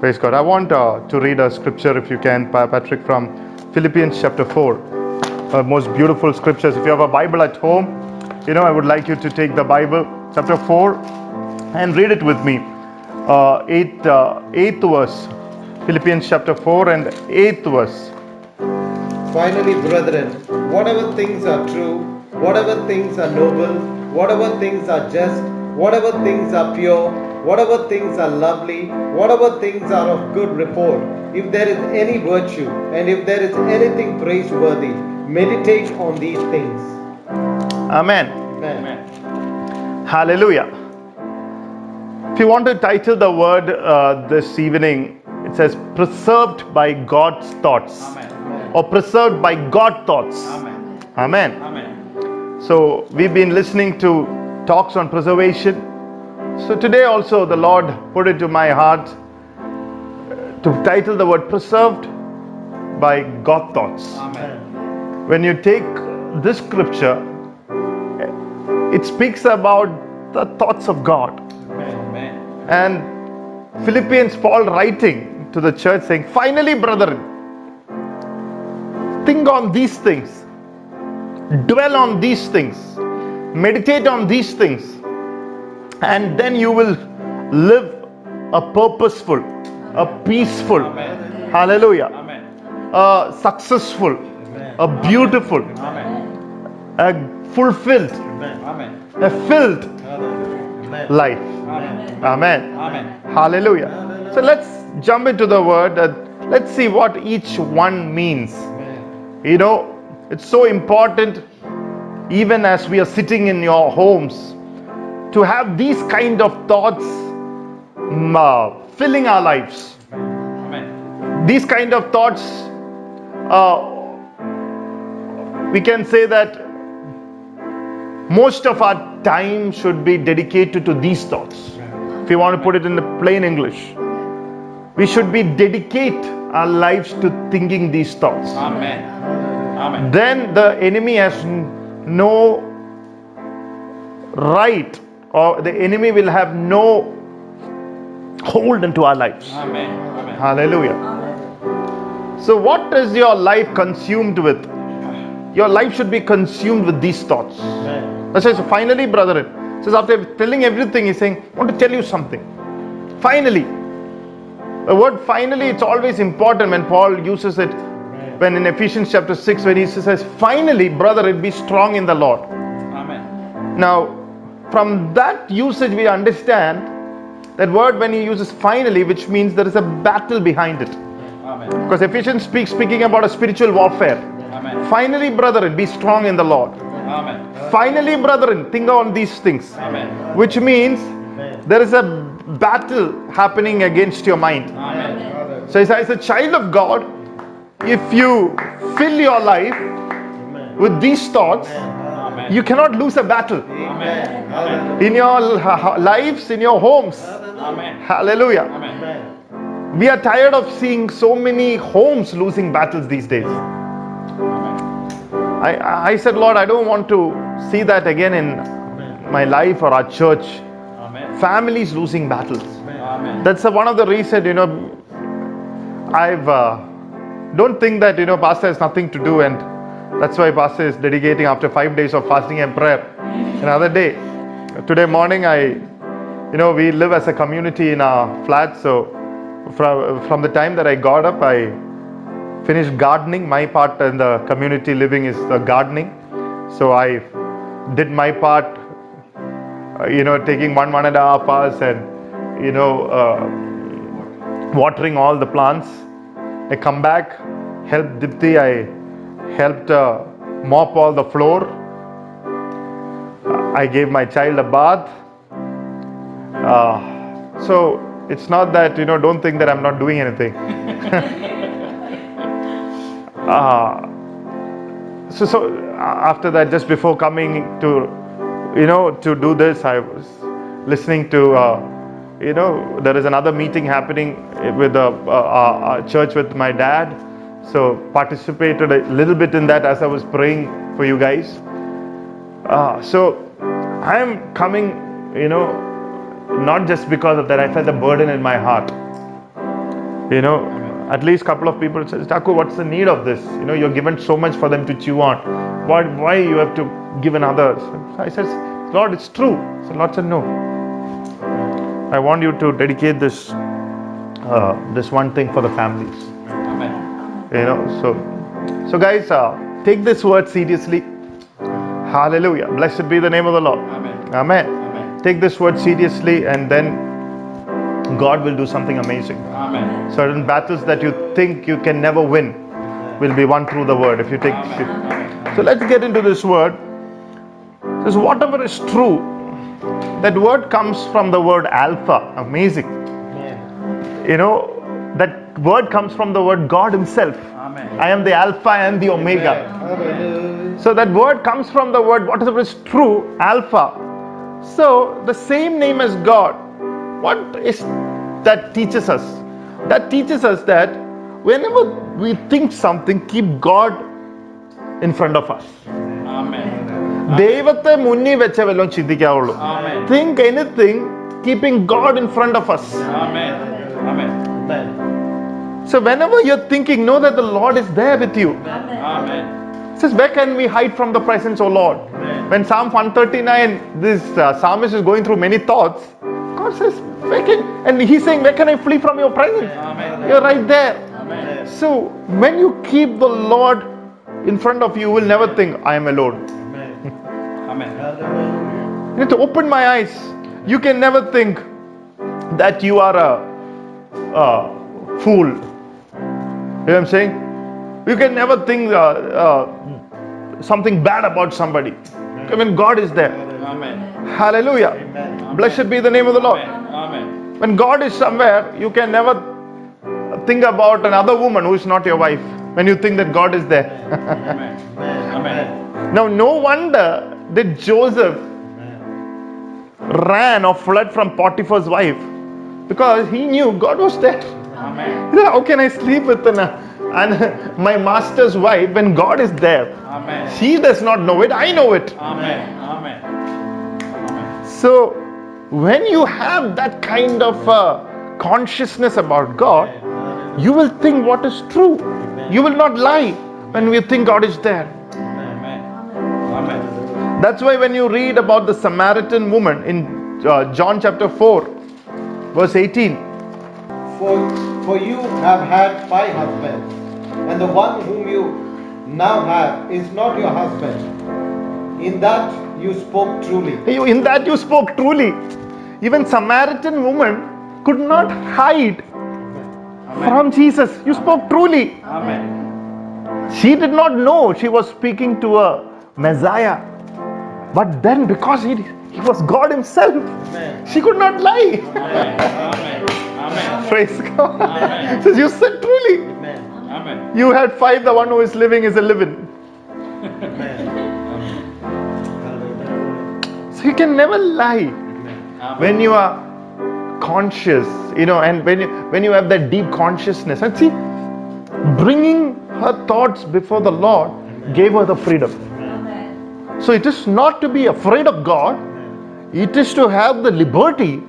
Praise God. I want uh, to read a scripture, if you can, Pa- Patrick, from Philippians chapter 4. Uh, most beautiful scriptures. If you have a Bible at home, you know, I would like you to take the Bible, chapter 4, and read it with me. Uh, eight, uh, eighth verse. Philippians chapter 4 and eighth verse. Finally, brethren, whatever things are true, whatever things are noble, whatever things are just, whatever things are pure, whatever things are lovely, whatever things are of good report, if there is any virtue, and if there is anything praiseworthy, meditate on these things. Amen. Amen. Hallelujah. If you want to title the word uh, this evening, it says preserved by God's thoughts Amen. or preserved by God thoughts. Amen. Amen. Amen. So we've been listening to talks on preservation. So today also the Lord put it to my heart uh, to title the word preserved by God thoughts. Amen. When you take this scripture, it speaks about the thoughts of God. Amen. And Philippians, Paul writing to the church saying, Finally, brethren, think on these things, dwell on these things, meditate on these things, and then you will live a purposeful, a peaceful, Amen. hallelujah, Amen. a successful, a beautiful, Amen. a fulfilled, Amen. a filled life. Amen. Amen. Amen. Hallelujah. So let's jump into the word. Let's see what each one means. You know, it's so important, even as we are sitting in your homes, to have these kind of thoughts mm, uh, filling our lives. Amen. These kind of thoughts, uh, we can say that most of our time should be dedicated to these thoughts. If you want to put it in the plain English, we should be dedicate our lives to thinking these thoughts. Amen. Amen. Then the enemy has no right, or the enemy will have no hold into our lives. Amen. Amen. Hallelujah. So, what is your life consumed with? Your life should be consumed with these thoughts. That's why, so finally, brethren, says after telling everything, he's saying, I want to tell you something. Finally. The word finally, it's always important when Paul uses it when in Ephesians chapter 6, when he says, Finally, brethren, be strong in the Lord. Amen. Now, from that usage, we understand that word when he uses finally, which means there is a battle behind it. Amen. Because Ephesians speaks speaking about a spiritual warfare. Amen. Finally, brethren, be strong in the Lord. Amen. Finally, brethren, think on these things. Amen. Which means there is a battle happening against your mind. Amen. So, as a child of God, if you fill your life with these thoughts, Amen. You cannot lose a battle Amen. In your lives, in your homes. Amen. Hallelujah. Amen. We are tired of seeing so many homes losing battles these days. I, I said, Lord, I don't want to see that again in my life or our church. Amen. Families losing battles. Amen. That's one of the reasons, you know, I've uh, don't think that you know pastor has nothing to do, and that's why pastor is dedicating after five days of fasting and prayer. Another day, today morning, I, you know, we live as a community in our flat, so from from the time that I got up, I finished gardening. My part in the community living is the gardening, so I did my part. uh, you know, taking one one and a half hours and you know. Uh, watering all the plants. I come back, help Dipti. I helped uh, mop all the floor. I gave my child a bath. Uh, so it's not that you know. Don't think that I'm not doing anything. uh, so so uh, after that, just before coming to you know to do this, I was listening to. Uh, you know there is another meeting happening with a, uh, uh, church with my dad so participated a little bit in that as i was praying for you guys uh, so i am coming you know not just because of that i felt a burden in my heart You know, at least a couple of people says, Taku, what's the need of this? You know, you're given so much for them to chew on. Why, why you have to give another? I says, Lord, it's true. So Lord said, no. I want you to dedicate this, uh, this one thing for the families. Amen. You know, so, so guys, uh, take this word seriously. Hallelujah. Blessed be the name of the Lord. Amen. Amen. Amen. Take this word seriously, and then God will do something amazing. Amen. Certain battles that you think you can never win will be won through the word if you take. Amen. So let's get into this word. Says whatever is true. That word comes from the word alpha. Amazing. You know that word comes from the word God Himself. Amen. I am the alpha and the omega. Hallelujah. So that word comes from the word whatever is true, alpha. So the same name as God. What is that teaches us? That teaches us that whenever we think something, keep God in front of us. Amen. ദൈവത്തെ മുന്നിൽ വെച്ച വല്ലതും ചിന്തിക്കാവുള്ളൂ Amen. Think anything keeping God in front of us Amen. Amen. Amen. so whenever you're thinking know that the lord is there with you Amen. It says where can we hide from the presence of lord Amen. when psalm 139 this uh, psalmist is going through many thoughts god says where can and he's saying where can i flee from your presence Amen. you're right there Amen. so when you keep the lord in front of you you will never think i am alone Amen. Amen. You need to open my eyes. You can never think that you are a, a fool. You know what I'm saying? You can never think uh, uh, something bad about somebody. I mean, God is there. Amen. Hallelujah. Amen. Blessed be the name of the Lord. Amen. When God is somewhere, you can never think about another woman who is not your wife. When you think that God is there. Amen. Amen. now, no wonder that Joseph ran or fled from Potiphar's wife because he knew God was there. Amen. How can I sleep with an, and my master's wife when God is there? Amen. She does not know it, I know it. Amen. Amen. Amen. So, when you have that kind of uh, consciousness about God, you will think what is true. You will not lie when you think God is there. Amen. Amen. That's why when you read about the Samaritan woman in uh, John chapter 4, verse 18, For, for you have had five husbands, and the one whom you now have is not your husband. In that you spoke truly. you- in that you spoke truly. Even Samaritan woman could not hide from Jesus. You spoke truly. Amen. She did not know she was speaking to a Messiah. But then, because he, he was God Himself, Amen. she could not lie. Amen. Amen. Praise God. Amen. Says, You said truly. Amen. You had five, the one who is living is a living. So you can never lie Amen. when you are conscious, you know, and when you, when you have that deep consciousness. And see, bringing her thoughts before the Lord gave her the freedom. So it is not to be afraid of God, it is to have the liberty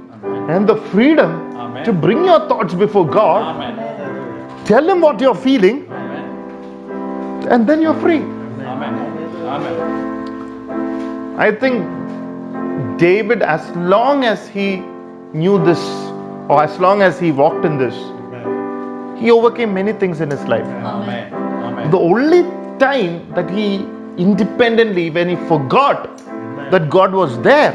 and the freedom Amen. to bring your thoughts before God, Amen. Tell Him what you're feeling, Amen. and then you're free. Amen. Amen. I think David, as long as he knew this, or as long as he walked in this, Amen. he overcame many things in his life. Amen. Amen. The only time that he independently, when he forgot that God was there,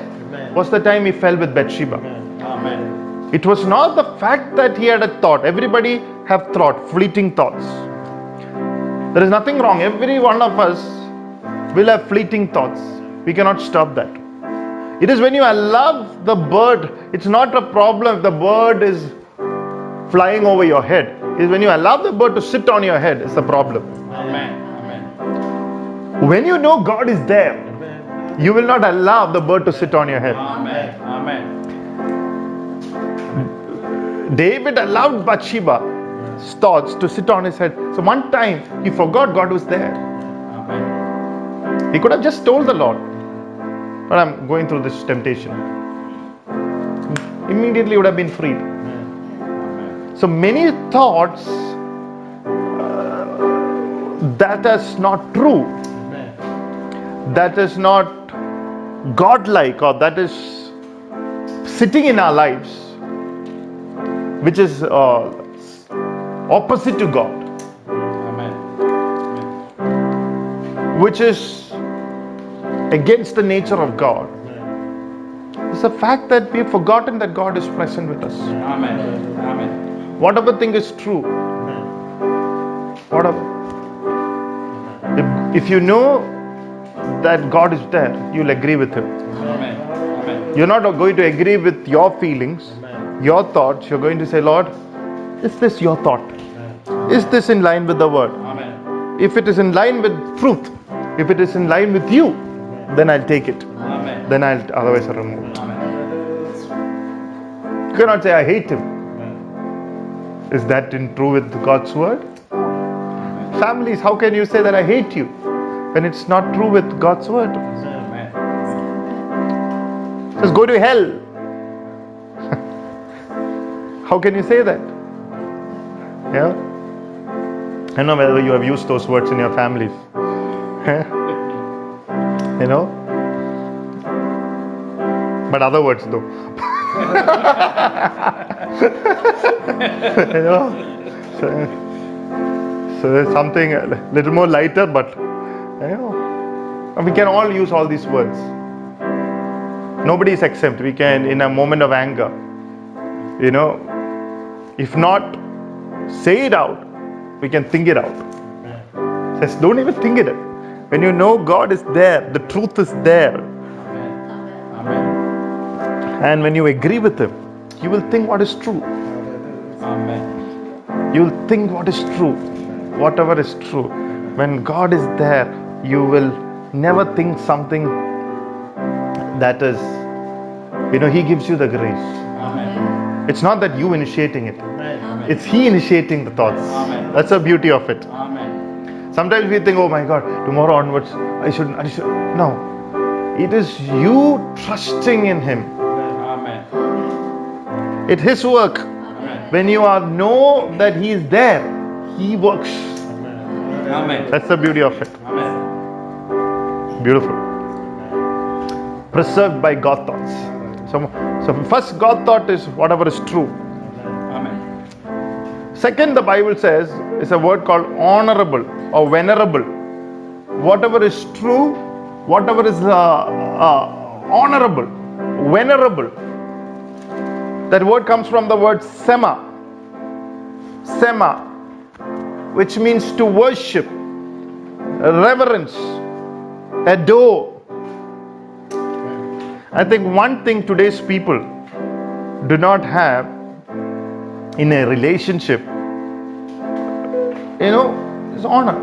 was the time he fell with Bathsheba. Amen. Amen. It was not the fact that he had a thought. Everybody have thought, fleeting thoughts. There is nothing wrong. Every one of us will have fleeting thoughts. We cannot stop that. It is when you allow the bird, it's not a problem if the bird is flying over your head. It's when you allow the bird to sit on your head, it's the problem. Amen. Amen. When you know God is there. You will not allow the bird to sit on your head. Amen. Amen. David allowed Bathsheba's thoughts to sit on his head. So one time he forgot God was there. Amen. He could have just told the Lord, but I'm going through this temptation. Immediately would have been freed. So many thoughts uh, that is not true, that is not godlike, or that is sitting in our lives, which is uh, opposite to God, Amen. which is against the nature of God. It's the fact that we've forgotten that God is present with us. Amen. Amen. Whatever thing is true, whatever. If, if you know that God is there, you'll agree with Him. Amen. Amen. You're not going to agree with your feelings, your thoughts. You're going to say, Lord, is this your thought? Is this in line with the word? Amen. If it is in line with truth, if it is in line with you, then I'll take it. Amen. Then I'll otherwise I'll remove it. Amen. You cannot say I hate him. Is that in true with God's word? Families, how can you say that I hate you when it's not true with God's word? Says go to hell. how can you say that? Yeah. I don't know whether you have used those words in your families. you know? But other words though. you know? So, so there's something a little more lighter, but you know, we can all use all these words. Nobody is exempt. We can, in a moment of anger, you know, if not say it out, we can think it out. Says, don't even think it. When you know God is there, the truth is there, Amen. and when you agree with Him, you will think what is true. Amen. You will think what is true, whatever is true. When God is there, you will never think something that is, you know, He gives you the grace. Amen. It's not that you initiating it, Amen. it's He initiating the thoughts. Amen. That's the beauty of it. Amen. Sometimes we think, oh my God, tomorrow onwards, I should, I should. No. It is you trusting in Him. Amen. It's His work. Amen. When you are know that He is there, He works. Amen. That's the beauty of it. Amen. Beautiful. Preserved by God thoughts. So, so first God thought is whatever is true. Amen. Second, the Bible says is a word called honorable or venerable. Whatever is true, whatever is uh, uh, honorable, venerable. That word comes from the word sema. Sema, which means to worship, reverence, adore. I think one thing today's people do not have in a relationship, you know, is honor.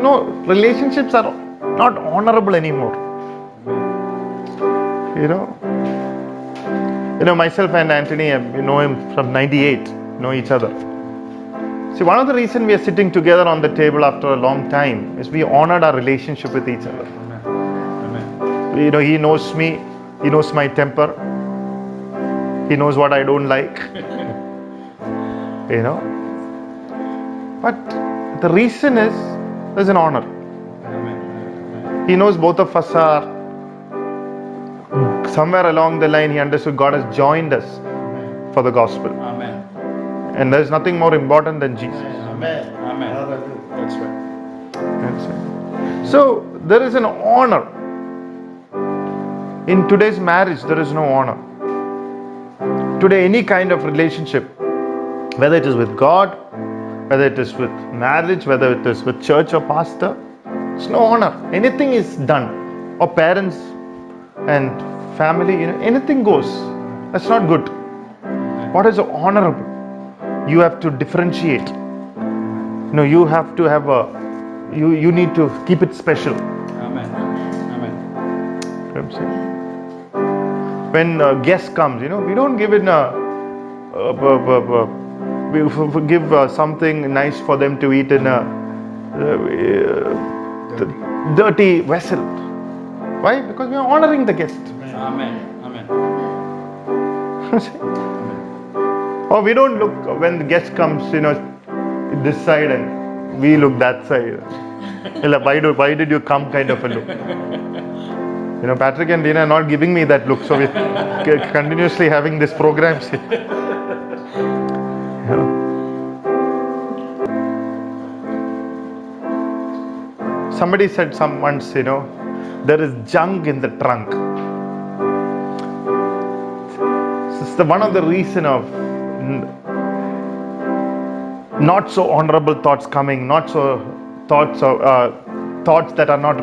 No, relationships are not honorable anymore. You know, you know myself and Anthony, uh, you know him from '98, know each other. See, one of the reasons we are sitting together on the table after a long time is we honored our relationship with each other. Amen. You know, he knows me, he knows my temper, he knows what I don't like. you know, but the reason is there's an honor. Amen. He knows both of us are hmm. somewhere along the line, he understood God has joined us for the gospel, Amen. And there's nothing more important than Jesus. Amen. Amen. That's right. That's it. So there is an honor. In today's marriage, there is no honor. Today, any kind of relationship, whether it is with God, whether it is with marriage, whether it is with church or pastor, it's no honor. Anything is done, or parents and family, you know, anything goes. That's not good. What is honorable? You have to differentiate. No, you have to have a you you need to keep it special. Amen. Amen. What I'm saying? When a guest comes, you know, we don't give it a, a, a, a- we give uh, something nice for them to eat in a uh, uh, dirty vessel. Why? Because we are honoring the guest. Amen. Amen. Or we don't look when the guest comes, you know, this side and we look that side. Why, do, why did you come kind of a look? You know, Patrick and Dina are not giving me that look, so we're continuously having these programs. You know. Somebody said some once, you know, there is junk in the trunk. Is the one of the reason of not so honorable thoughts coming, not so thoughts of uh, thoughts that are not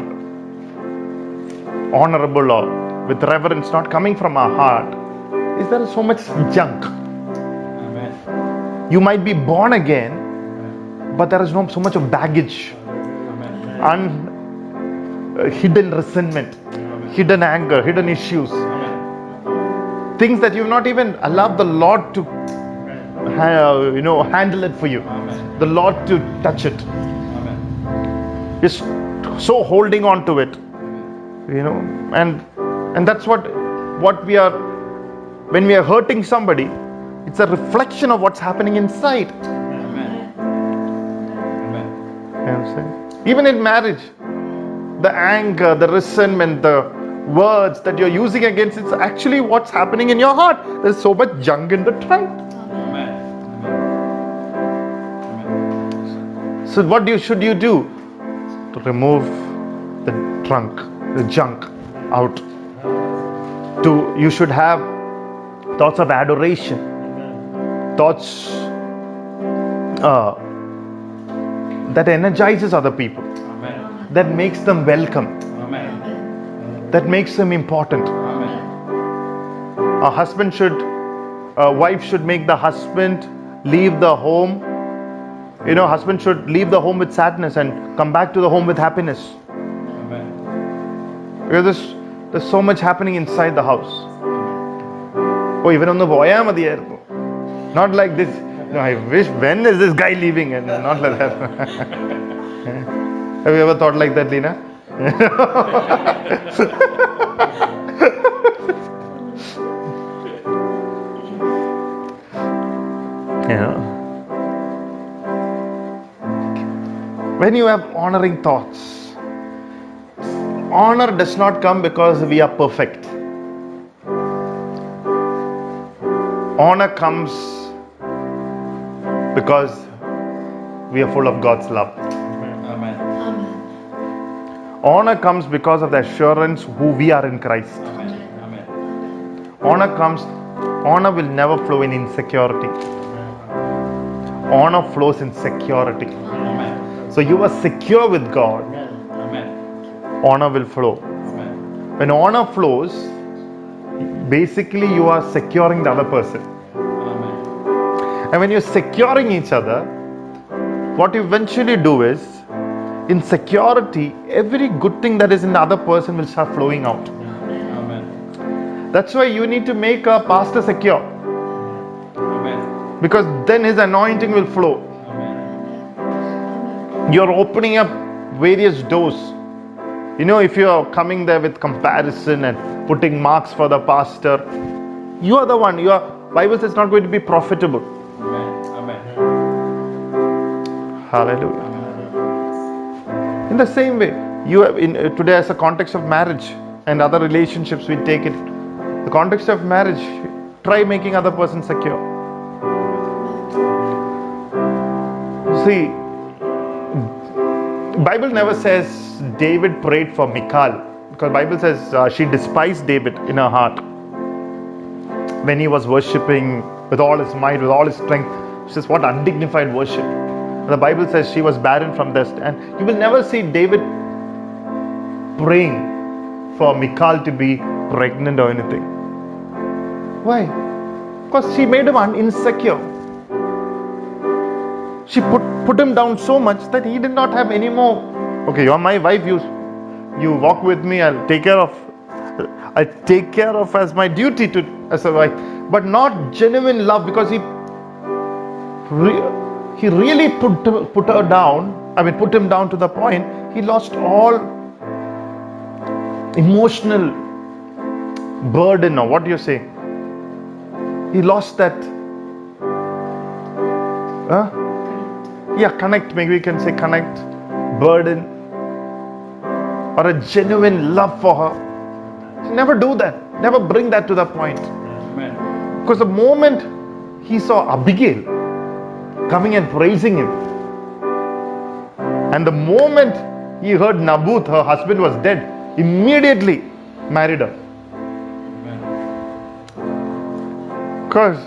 honorable or with reverence, not coming from our heart. Is there so much junk? Amen. You might be born again, but there is no so much of baggage, Amen. un, uh, hidden resentment, hidden anger, hidden issues, Amen. things that you've not even allowed the Lord to, you know, handle it for you, Amen. the Lord to touch it. Amen. You're so holding on to it, you know, and and that's what what we are when we are hurting somebody. It's a reflection of what's happening inside. Amen. Amen. You know what I'm saying? Even in marriage, the anger, the resentment, the words that you're using against it's actually what's happening in your heart. There's so much junk in the trunk. So what do you, should you do to remove the trunk, the junk out? To you should have thoughts of adoration, thoughts uh, that energizes other people, Amen. that makes them welcome, Amen. that makes them important. Amen. A husband should, a wife should make the husband leave the home. You know, husband should leave the home with sadness and come back to the home with happiness. Amen. Because there's, there's so much happening inside the house. Oh, even on the voyam at the. Not like this. No, I wish, when is this guy leaving? And not like that. Have you ever thought like that, Lena? when you have honoring thoughts honor does not come because we are perfect honor comes because we are full of god's love Amen. honor comes because of the assurance who we are in christ Amen. Amen. honor comes honor will never flow in insecurity honor flows in security Amen. So you are secure with god Amen. honor will flow Amen. when honor flows basically you are securing the other person Amen. and when you're securing each other what you eventually do is in security every good thing that is in the other person will start flowing out Amen. that's why you need to make a pastor secure Amen. because then his anointing will flow. You're opening up various doors you know if you're coming there with comparison and putting marks for the pastor you are the one Your bible says it's not going to be profitable Amen. Amen. hallelujah in the same way you have in uh, today as a context of marriage and other relationships we take it the context of marriage try making other person secure see bible never says david prayed for michal because bible says uh, she despised david in her heart. When he was worshipping with all his might with all his strength she says what undignified worship. The bible says she was barren from this and you will never see david praying for michal to be pregnant or anything. Why? Because she made him insecure she put, put him down so much that he did not have any more. Okay you're my wife you you walk with me i'll take care of i take care of as my duty to as a wife. But not genuine love because he he really put put her down i mean put him down to the point he lost all emotional burden or what do you say? He lost that huh? Yeah, connect. Maybe we can say connect, burden, or a genuine love for her. Never do that. Never bring that to the point. Because the moment he saw Abigail coming and praising him, and the moment he heard Naboth, her husband was dead, immediately married her. Because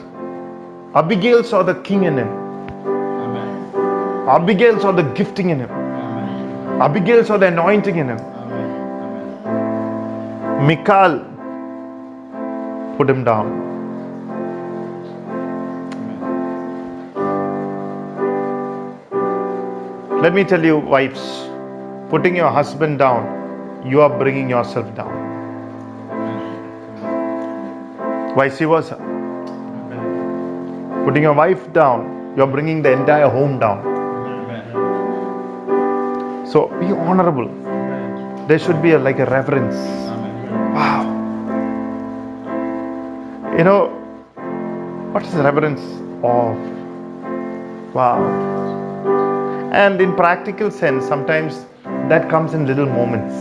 Abigail saw the king in him. Amen. Abigail saw the gifting in him. Amen. Abigail saw the anointing in him. Amen. Amen. Michal put him down. Let me tell you, wives, putting your husband down, you are bringing yourself down. Vice versa. Putting your wife down, you're bringing the entire home down. So be honorable. There should be a, like a reverence. Wow. You know, what is reverence of? Wow. And in practical sense, sometimes that comes in little moments.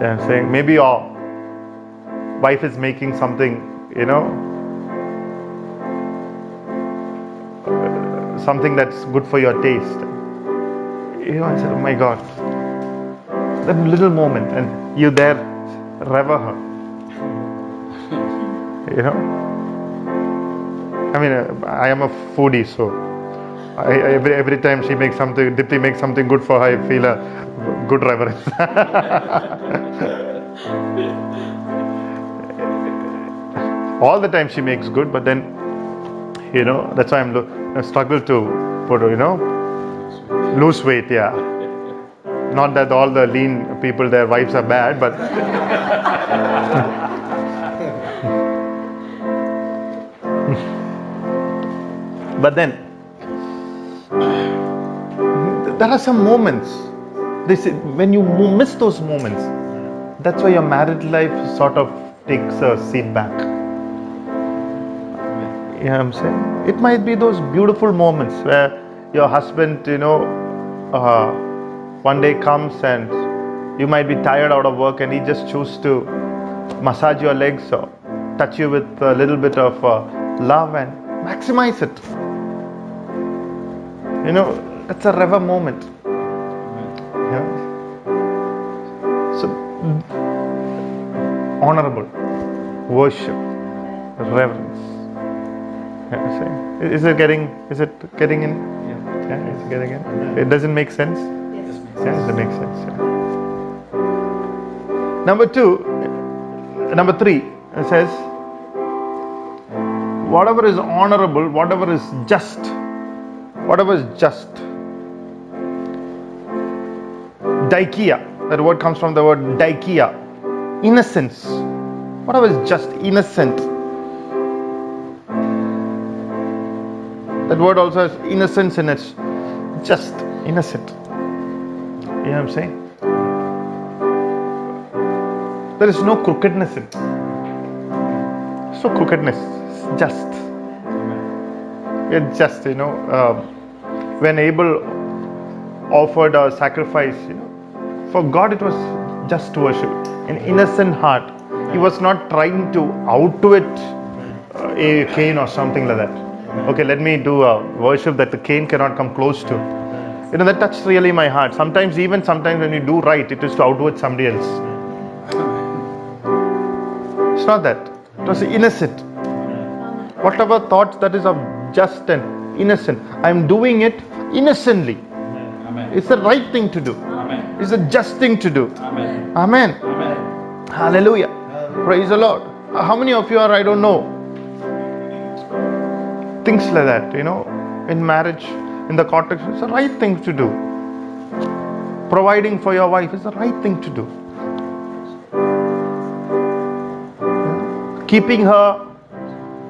Yeah, I'm saying maybe your wife is making something, you know, something that's good for your taste. You know, I said, oh my God, that little moment, and you there rever her. You know, I mean, uh, I am a foodie, so I, I- every every time she makes something, Dipti makes something good for her, I feel a good reverence. All the time she makes good, but then, you know, that's why I'm lo- I struggle to put, you know, lose weight. Yeah. Not that all the lean people, their wives are bad, but but then there are some moments. They say when you miss those moments, that's why your married life sort of takes a seat back. You know what I'm saying? It might be those beautiful moments where your husband, you know, uh, one day comes and you might be tired out of work and he just chooses to massage your legs or touch you with a little bit of uh, love and maximize it. You know, that's a rever moment. Yeah. So, honorable, worship, reverence. Yeah. Is it getting? Is it getting in? Yeah. It's getting in. It doesn't make sense. Yeah, it makes sense. Yeah. Number two, number three, it says, whatever is honorable, whatever is just, whatever is just. Daikia, that word comes from the word daikia, innocence. Whatever is just, innocent. That word also has innocence in it. Just, innocent. You know what I'm saying? There is no crookedness in it. There's no crookedness. It's just. It's just, you know, um, when Abel offered a sacrifice, you know, for God it was just worship, an innocent heart. He was not trying to outwit uh, a Cain or something like that. Okay, let me do a worship that the Cain cannot come close to. You know, that touched really my heart. Sometimes, even sometimes when you do right, it is to outwit somebody else. It's not that. It was innocent. Whatever thoughts that is of just and innocent, I'm doing it innocently. It's the right thing to do. It's the just thing to do. Amen. Amen. Hallelujah. Praise the Lord. How many of you are, I don't know, things like that, you know, in marriage, in the context, it's the right thing to do. Providing for your wife is the right thing to do. Keeping her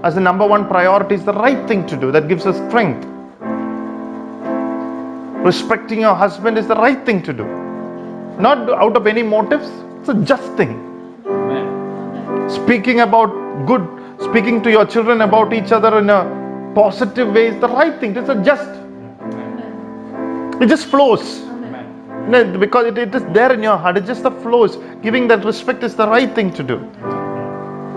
as the number one priority is the right thing to do. That gives us strength. Respecting your husband is the right thing to do. Not out of any motives, it's a just thing Amen. speaking about good speaking to your children about each other in a positive way is the right thing. It's a just. It just flows. No, because it, it is there in your heart. It just the flows. Giving that respect is the right thing to do.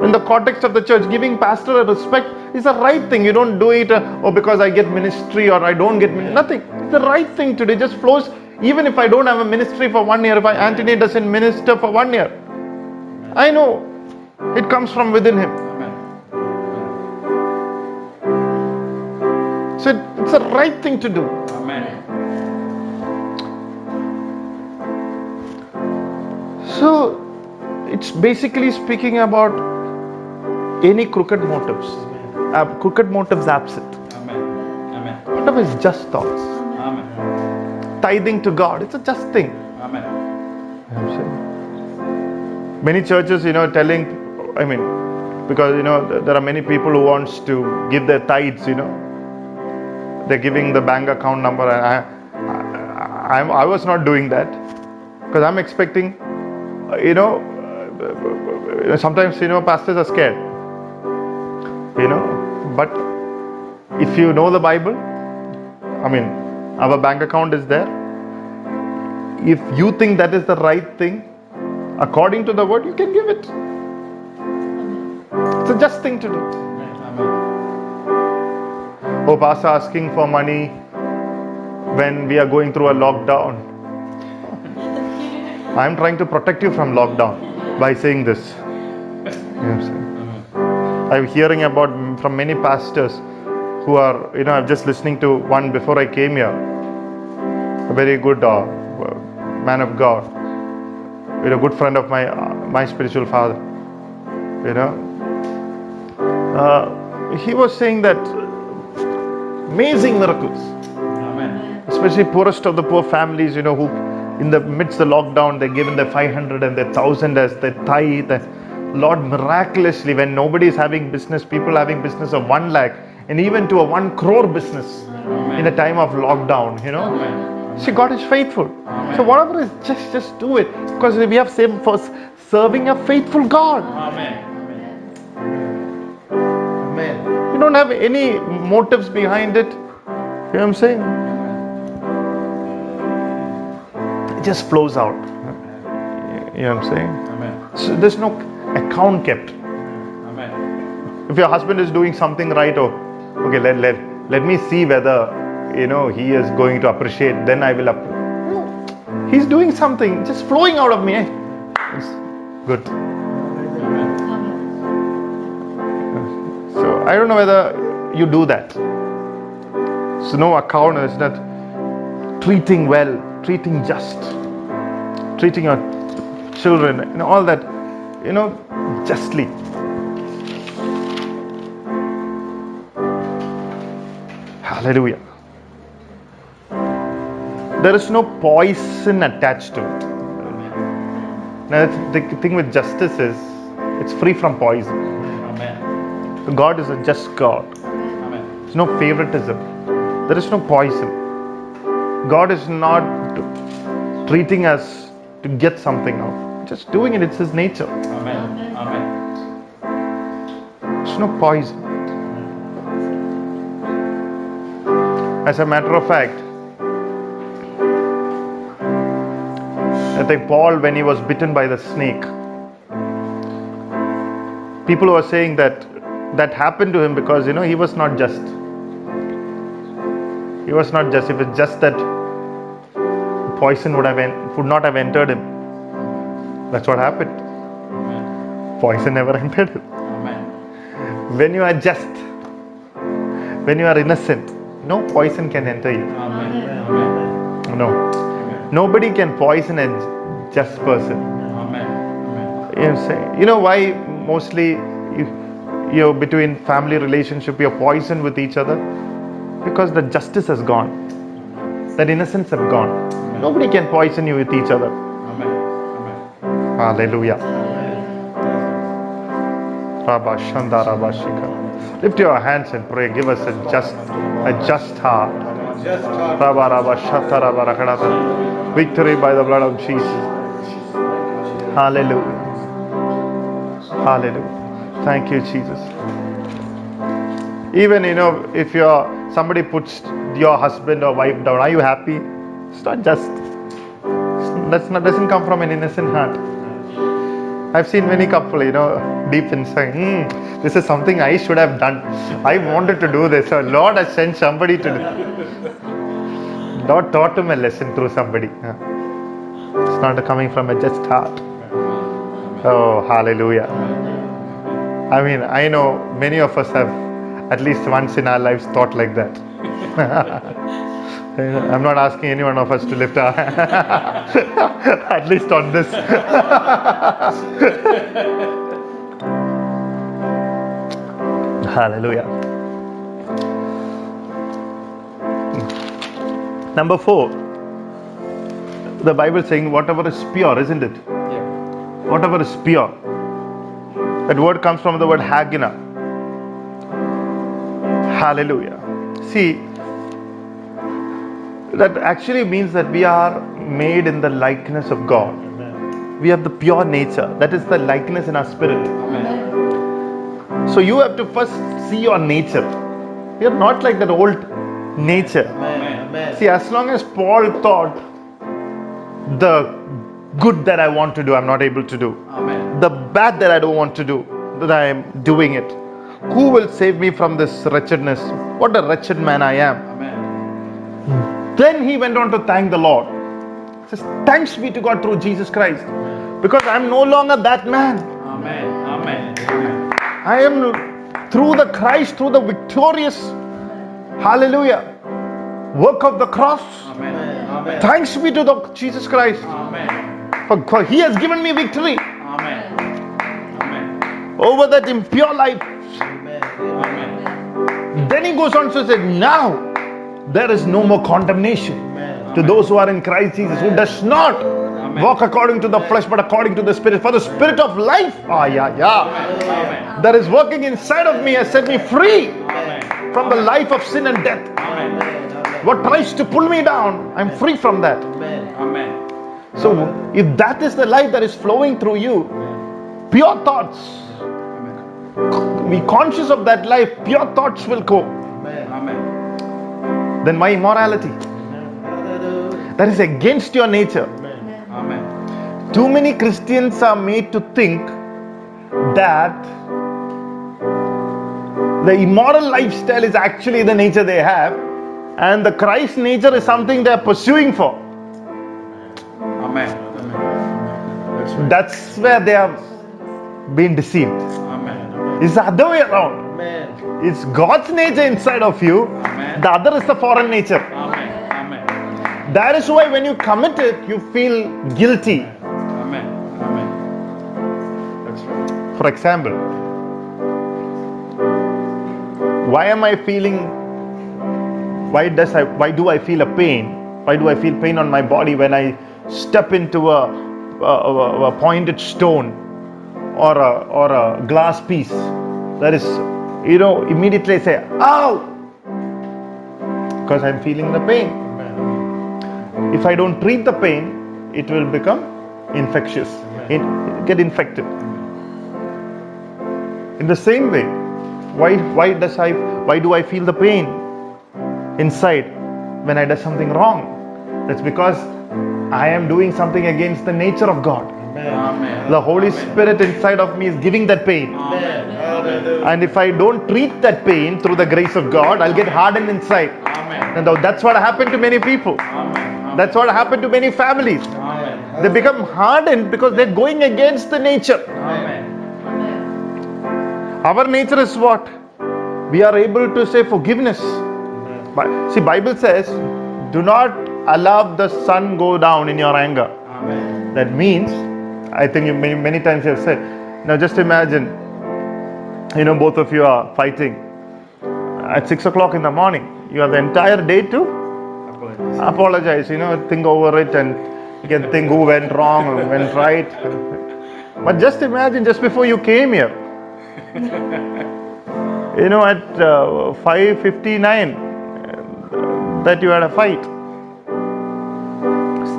In the context of the church, giving pastor a respect is the right thing. You don't do it, uh, oh, because I get ministry or I don't get min- nothing. It's the right thing to do. It just flows. Even if I don't have a ministry for one year, if I, Anthony doesn't minister for one year, I know it comes from within him. So it's the right thing to do. Amen. So it's basically speaking about any crooked motives. Uh, crooked motives absent. Amen. Amen. Whatever is just thoughts. Amen. Tithing to God, it's a just thing. Amen. I'm saying. Many churches, you know, telling, I mean, because you know there are many people who wants to give their tithes, you know, they're giving the bank account number, and I, I, I'm, I was not doing that. Because I'm expecting, uh, you know, uh, sometimes you know pastors are scared, you know, but if you know the Bible, I mean, our bank account is there. If you think that is the right thing according to the word you can give it. It's a just thing to do. Oh pastor asking for money when we are going through a lockdown. I'm trying to protect you from lockdown by saying this. I'm i'm hearing about from many pastors who are you know i'm just listening to one before i came here. A very good uh, man of God, you know, good friend of my uh, my spiritual father. You know, uh, he was saying that amazing miracles, Amen. especially poorest of the poor families. You know, who in the midst of the lockdown they given their 500 and their thousand as their tithe. And Lord, miraculously, when nobody is having business, people having business of one lakh and even to a one crore business in a time of lockdown. You know. Amen. See, God is faithful. So whatever is just just do it because we have same for serving a faithful God. Amen. Amen. Don't have any motives behind it. You know what I'm saying? It just flows out. You know what I'm saying? Amen. So there's no account kept. Amen. If your husband is doing something right, oh, okay, let let let me see whether you know he is going to appreciate. Then I will. App- no, he's doing something, just flowing out of me. It's good. I don't know whether you do that. So no account is not treating well, treating just, treating your children, and all that, you know, justly. Hallelujah. There is no poison attached to it. Now, the thing with justice is it's free from poison. God is a just God. Amen. There's no favoritism. There is no poison. God is not treating us to get something out. Just doing it, it's His nature. Amen. Amen. There's no poison. As a matter of fact, I think Paul, when he was bitten by the snake, people were saying that that happened to him because you know he was not just. He was not just. If it's just that poison would have en- would not have entered him. That's what happened. Amen. Poison never entered him. Amen. When you are just, when you are innocent, no poison can enter you. Amen. Amen. No. Amen. Nobody can poison a just person. Amen. Amen. You know, what I'm saying? you know why mostly you, you know, between family relationship you're poisoned with each other? Because the justice has gone. That innocence have gone. Nobody can poison you with each other. Amen. Amen. Hallelujah. Rabba Shanda Rabba Shika. Lift your hands and pray. Give us a just, a just heart. Just heart. Rabba Rabba Shata Rabba Rakadata. Victory by the blood of Jesus. Hallelujah. Hallelujah. Thank you, Jesus. Even you know, if you're somebody puts your husband or wife down, are you happy? It's not just. That's not doesn't come from an innocent heart. I've seen many couple, you know, deep inside. Hmm, this is something I should have done. I wanted to do this. So Lord has sent somebody to do. Lord taught him a lesson through somebody. It's not coming from a just heart. Oh, hallelujah. I mean, I know many of us have at least once in our lives thought like that. Eh, I'm not asking any one of us to lift our at least on this. Hallelujah. Number four, the Bible saying whatever is pure, isn't it? Yeah. Whatever is pure. That word comes from the word hagina. Hallelujah. See, that actually means that we are made in the likeness of God. We have the pure nature. That is the likeness in our spirit. Amen. So you have to first see your nature. We are not like that old nature. Amen. Amen. See, as long as Paul thought the good that I want to do, I'm not able to do. Amen. The bad that I don't want to do, that I am doing it. Who will save me from this wretchedness? What a wretched man I am. Amen. Then he went on to thank the Lord. He says, Thanks be to God through Jesus Christ. Because I'm no longer that man. Amen. Amen. Amen. I am through the Christ, through the victorious, hallelujah, work of the cross. Amen. Amen. Thanks be to the Jesus Christ. Amen. For, for he has given me victory. Over that impure life. Amen. Then he goes on to say, Now there is no more condemnation Amen. to those who are in Christ Jesus, who does not walk according to the flesh, but according to the Spirit. For the Spirit of life, ah, yeah, yeah, that is working inside of me has set me free from the life of sin and death. What tries to pull me down, I'm free from that. Amen. So, if that is the life that is flowing through you, pure thoughts. Be conscious of that life, pure thoughts will go. Amen. Amen. Then, my immorality, Hallelujah. that is against your nature. Amen. Amen. Too many Christians are made to think that the immoral lifestyle is actually the nature they have, and the Christ nature is something they are pursuing for. Amen. That's where they have been deceived. It's the other way around. Amen. It's God's nature inside of you, Amen. the other is the foreign nature. Amen. Amen. That is why when you commit it, you feel guilty. Amen. Amen. That's right. For example, why am I feeling why does I why do I feel a pain? Why do I feel pain on my body when I step into a, a, a- a pointed stone or a, or a glass piece? That is, you know, immediately I say, ow! Because I'm feeling the pain. If I don't treat the pain, it will become infectious, in, get infected. In the same way, why why does I why do I feel the pain inside when I do something wrong? That's because I am doing something against the nature of God. Amen. Amen. The Holy Amen. Spirit inside of me is giving that pain. Amen. And if I don't treat that pain through the grace of God, I'll get hardened inside. Amen. And that's what happened to many people. Amen. That's what happened to many families. Amen. They become hardened because they're going against the nature. Amen. Our nature is what? We are able to say forgiveness. Amen. Bi- See, Bible says, do not allow the sun go down in your anger. Amen. That means, I think you many, many times you have said, now just imagine, you know, both of you are fighting at six o'clock in the morning. You have the entire day to Apologies. apologize, you know, think over it and you can think who went wrong or went right. But just imagine just before you came here, you know, at uh, 5:59, uh, that you had a fight.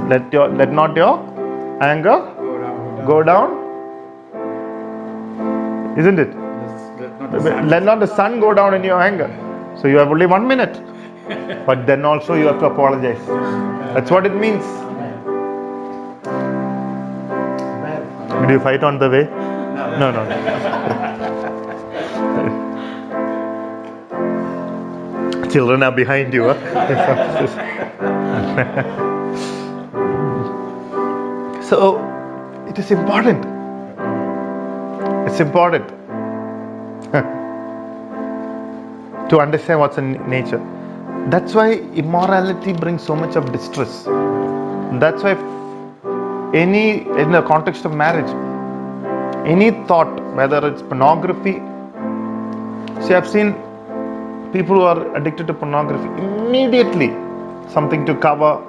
Let your let not your anger Go down. isn't it? Let's- let not let not the sun go down in your anger. So you have only one minute. But then also you have to apologize. That's what it means. Amen. Did you fight on the way? No, No, no, no. Children are behind you. Huh? so it is important. It's important to understand what's in nature. That's why immorality brings so much of distress. That's why any in the context of marriage, any thought, whether it's pornography. See, I've seen people who are addicted to pornography immediately something to cover,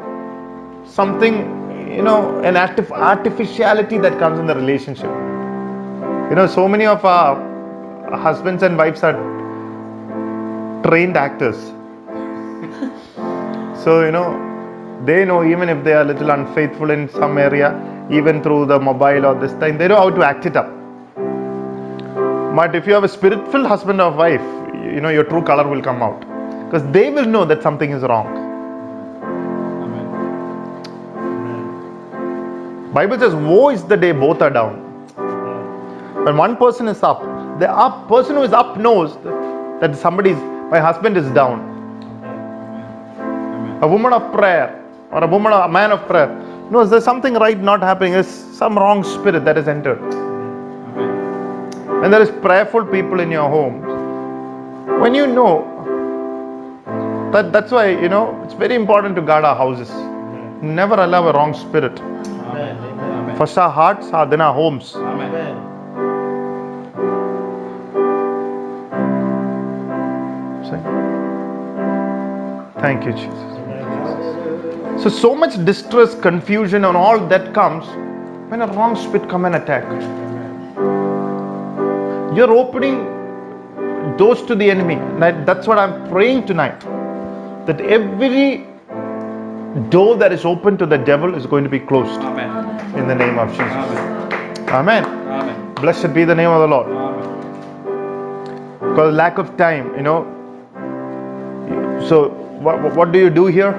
something, you know, an artif- artificiality that comes in the relationship. You know, so many of our husbands and wives are trained actors. so, you know, they know even if they are a little unfaithful in some area, even through the mobile or this thing, they know how to act it up. But if you have a spirit-filled husband or wife, you know your true color will come out because they will know that something is wrong. Bible says, "Woe is the day both are down." When one person is up, the up person who is up knows that, somebody's my husband is down. A woman of prayer or a woman, a man of prayer knows there's something right not happening. There's some wrong spirit that has entered. When there is prayerful people in your home, when you know that that's why you know it's very important to guard our houses. Never allow a wrong spirit. Amen. Amen. First our hearts, ah, then our homes. Amen. Amen. Thank you, Jesus. So so much distress, confusion, and all that comes when a wrong spirit come and attack. You're opening doors to the enemy. That's what I'm praying tonight. That every door that is open to the devil is going to be closed Amen. in the name of Jesus. Amen. Amen. Amen. Blessed be the name of the Lord. Amen. because lack of time you know so what, what do you do here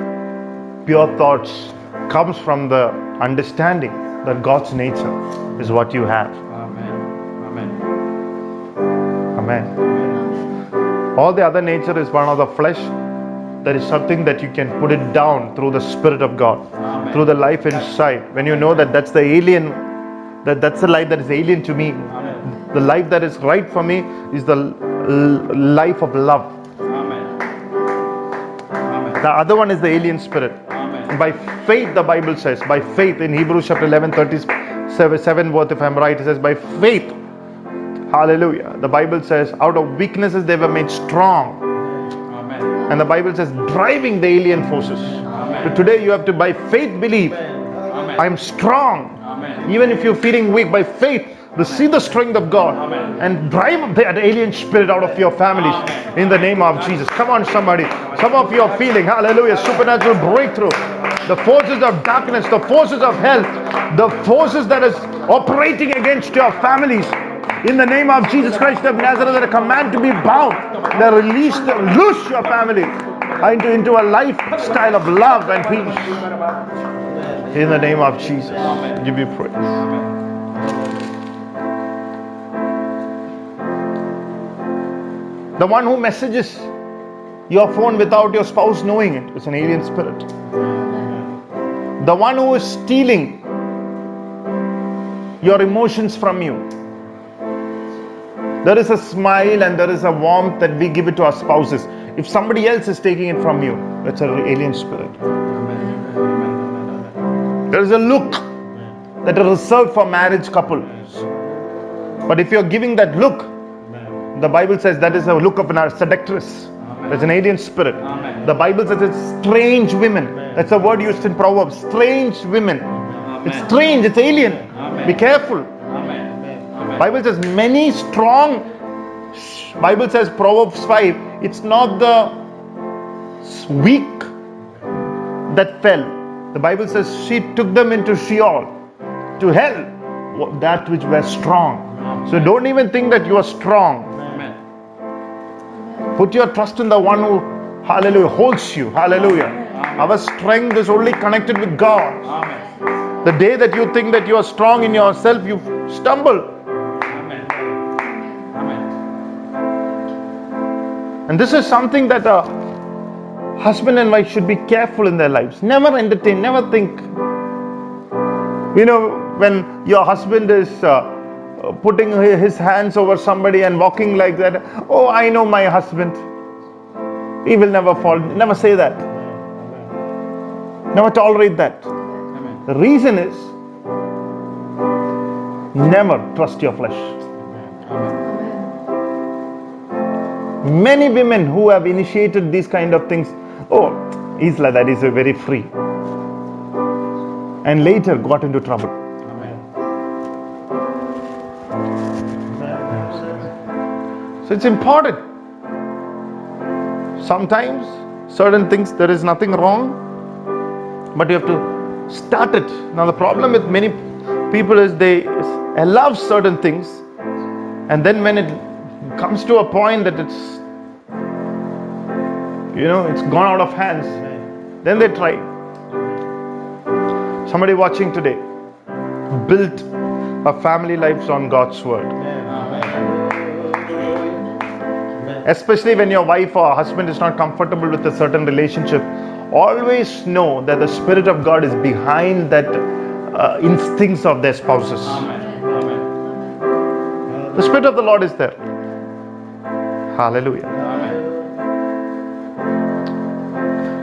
pure thoughts comes from the understanding that god's nature is what you have Amen. Amen. amen Amen. all the other nature is one of the flesh there is something that you can put it down through the spirit of god Amen. through the life inside when you know that that's the alien that that's the life that is alien to me Amen. the life that is right for me is the l- life of love Amen. The other one is the alien spirit Amen. by faith the bible says by faith in hebrews chapter 11 37 7 worth if i'm right it says by faith hallelujah the bible says out of weaknesses they were made strong. And the bible says driving the alien forces. Amen. so today you have to by faith believe. Amen. i'm strong. Amen. even if you're feeling weak by faith receive the strength of god and drive that alien spirit out of your families in the name of jesus. Come on somebody. Some of you are feeling hallelujah supernatural breakthrough. The forces of darkness the forces of hell the forces that is operating against your families in the name of jesus christ of nazareth are command to be bound they release them loose your family into, into a lifestyle of love and peace in the name of jesus give you praise. The one who messages your phone without your spouse knowing it is an alien spirit. The one who is stealing your emotions from you. There is a smile and there is a warmth that we give it to our spouses. If somebody else is taking it from you, that's an alien spirit. There is a look that is reserved for marriage couples. But if you're giving that look, the Bible says that is a look of a seductress. That's an alien spirit. The Bible says it's strange women. That's a word used in Proverbs. Strange women. It's strange. It's alien. Be careful. Amen. Amen. Bible says many strong. Bible says Proverbs five. It's not the weak that fell. The Bible says she took them into Sheol, to hell. That which were strong. So don't even think that you are strong. Amen. Put your trust in the one who, hallelujah, holds you. Hallelujah. Our strength is only connected with God. Amen. The day that you think that you are strong in yourself, you stumble. And this is something that a husband and wife should be careful in their lives. Never entertain, never think. You know, when your husband is uh, putting his hands over somebody and walking like that, oh, I know my husband. He will never fall. Never say that. Never tolerate that. The reason is never trust your flesh. Many women who have initiated these kind of things, oh, Isla, that is very free. And later got into trouble. Amen. So it's important. Sometimes certain things there is nothing wrong, but you have to start it. Now the problem with many people is they allow certain things, and then when it comes to a point that it's you know it's gone out of hands, then they try. Somebody watching today built a family lives on God's word. especially when your wife or husband is not comfortable with a certain relationship always know that the spirit of god is behind that uh, instincts of their spouses Amen. Amen. the spirit of the lord is there hallelujah Amen.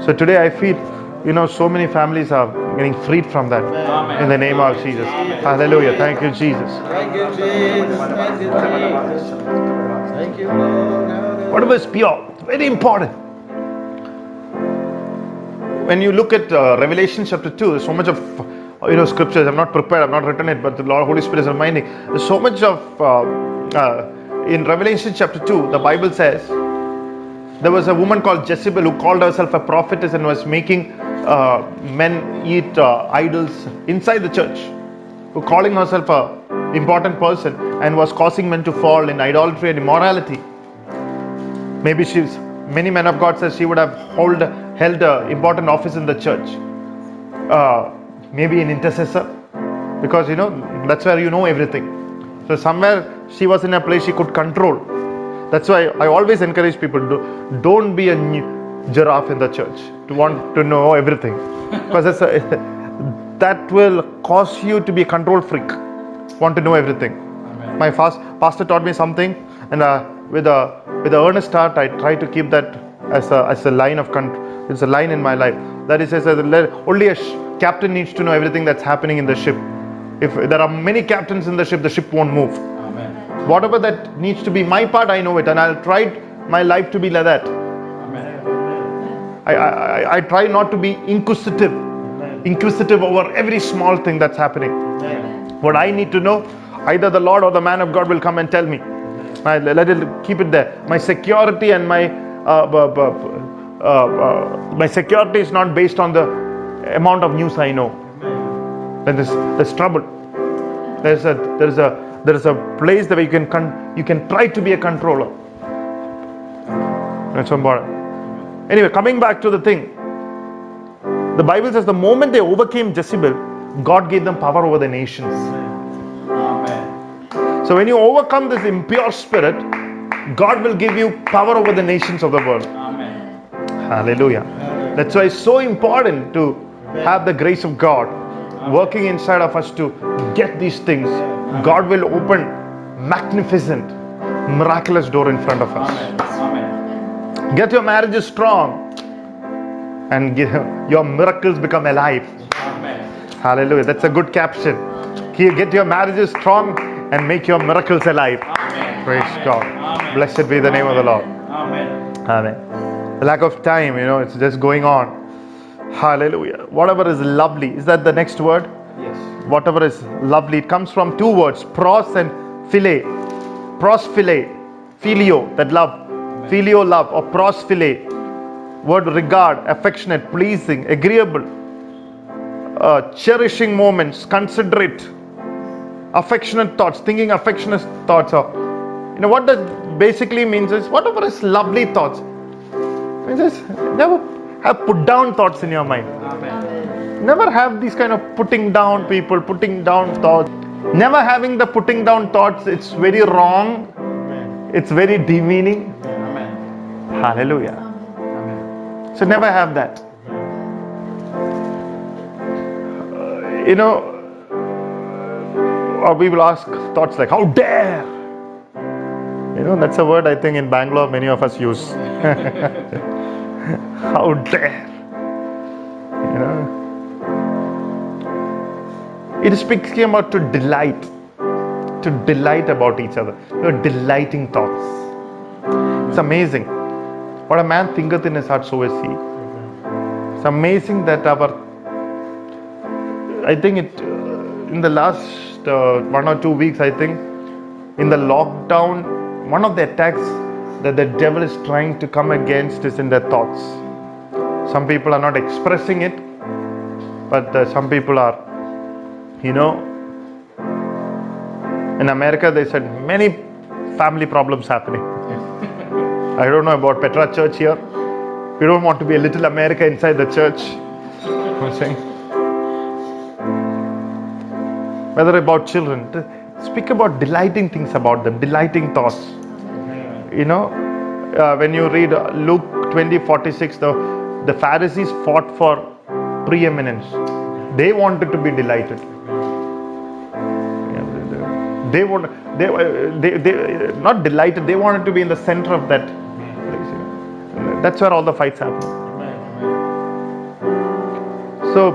so today i feel you know so many families are getting freed from that Amen. in the name of jesus hallelujah thank you jesus Thank you, Jesus. Thank you, Jesus. Thank you, Lord. Whatever is pure, very important. When you look at uh, Revelation chapter 2, there's so much of you know scriptures. I'm not prepared, I've not written it, but the Lord Holy Spirit is reminding. There's so much of uh, uh, in Revelation chapter 2, the Bible says there was a woman called Jezebel who called herself a prophetess and was making uh, men eat uh, idols inside the church. Who calling herself a important person and was causing men to fall in idolatry and immorality. Maybe she's many men of God says she would have hold held an important office in the church. Uh, maybe an intercessor, because you know that's where you know everything. So somewhere she was in a place she could control. That's why I always encourage people to don't be a giraffe in the church to want to know everything, because a, that will cause you to be a control freak, want to know everything. Amen. My fast, pastor taught me something, and uh, with a with a earnest heart, I try to keep that as a as a line of con- it's a line in my life. That is, that le- only a sh- captain needs to know everything that's happening in the ship. If there are many captains in the ship, the ship won't move. Amen. Whatever that needs to be my part, I know it, and I'll try my life to be like that. Amen. I, I, I- try not to be inquisitive, inquisitive over every small thing that's happening. What I need to know, either the Lord or the man of God will come and tell me. I let it keep it there. My security and my uh, bu- bu- uh, uh, my security is not based on the amount of news I know. Then there's there's trouble. There's a there's a there is a place that you can con- you can try to be a controller. That's so important. Anyway, coming back to the thing, the Bible says the moment they overcame Jezebel, God gave them power over the nations. Amen. So when you overcome this impure spirit, God will give you power over the nations of the world. Amen. Hallelujah. That's why it's so important to have the grace of God working inside of us to get these things. God will open magnificent, miraculous door in front of us. Amen. Amen. Get your marriages strong and give, your miracles become alive. Amen. Hallelujah. That's a good caption. Get your marriages strong and make your miracles alive. Amen. Praise. God. Blessed be the name of the Lord. Amen. Amen. The lack of time, you know, it's just going on. Hallelujah. Whatever is lovely, is that the next word? Yes. Whatever is lovely, it comes from two words, pros and philia. Pros philia, phileo, that love. Phileo love or pros philia. Word regard, affectionate, pleasing, agreeable, uh, cherishing moments, considerate, affectionate thoughts, thinking affectionate thoughts. Or, you know, what does basically means is whatever is lovely thoughts. Means is never have put down thoughts in your mind. Amen. Never have these kind of putting down people, putting down thoughts. Never having the putting down thoughts, it's very wrong. Amen. It's very demeaning. Amen. Hallelujah. Amen. So never have that. Uh, you know, or we will ask thoughts like, how dare? You know, that's a word I think in Bangalore many of us use. how dare? You know, it is speaking about to delight, to delight about each other, you know, delighting thoughts. It's amazing. What a man thinketh in his heart, so is he. It's amazing that our, I think it, uh, in the last uh, one or two weeks, I think, in the lockdown, one of the attacks that the devil is trying to come against is in their thoughts. Some people are not expressing it, but uh, some people are, you know. In America, they said many family problems happening. I don't know about Petra Church here. We don't want to be a little America inside the church. I'm saying. Whether about children, speak about delighting things about them, delighting thoughts. You know, uh, when you read Luke 20 46, the, the Pharisees fought for preeminence. They wanted to be delighted. They- want they, uh, they, they not delighted. They wanted to be in the center of that. That's where all the fights happen. So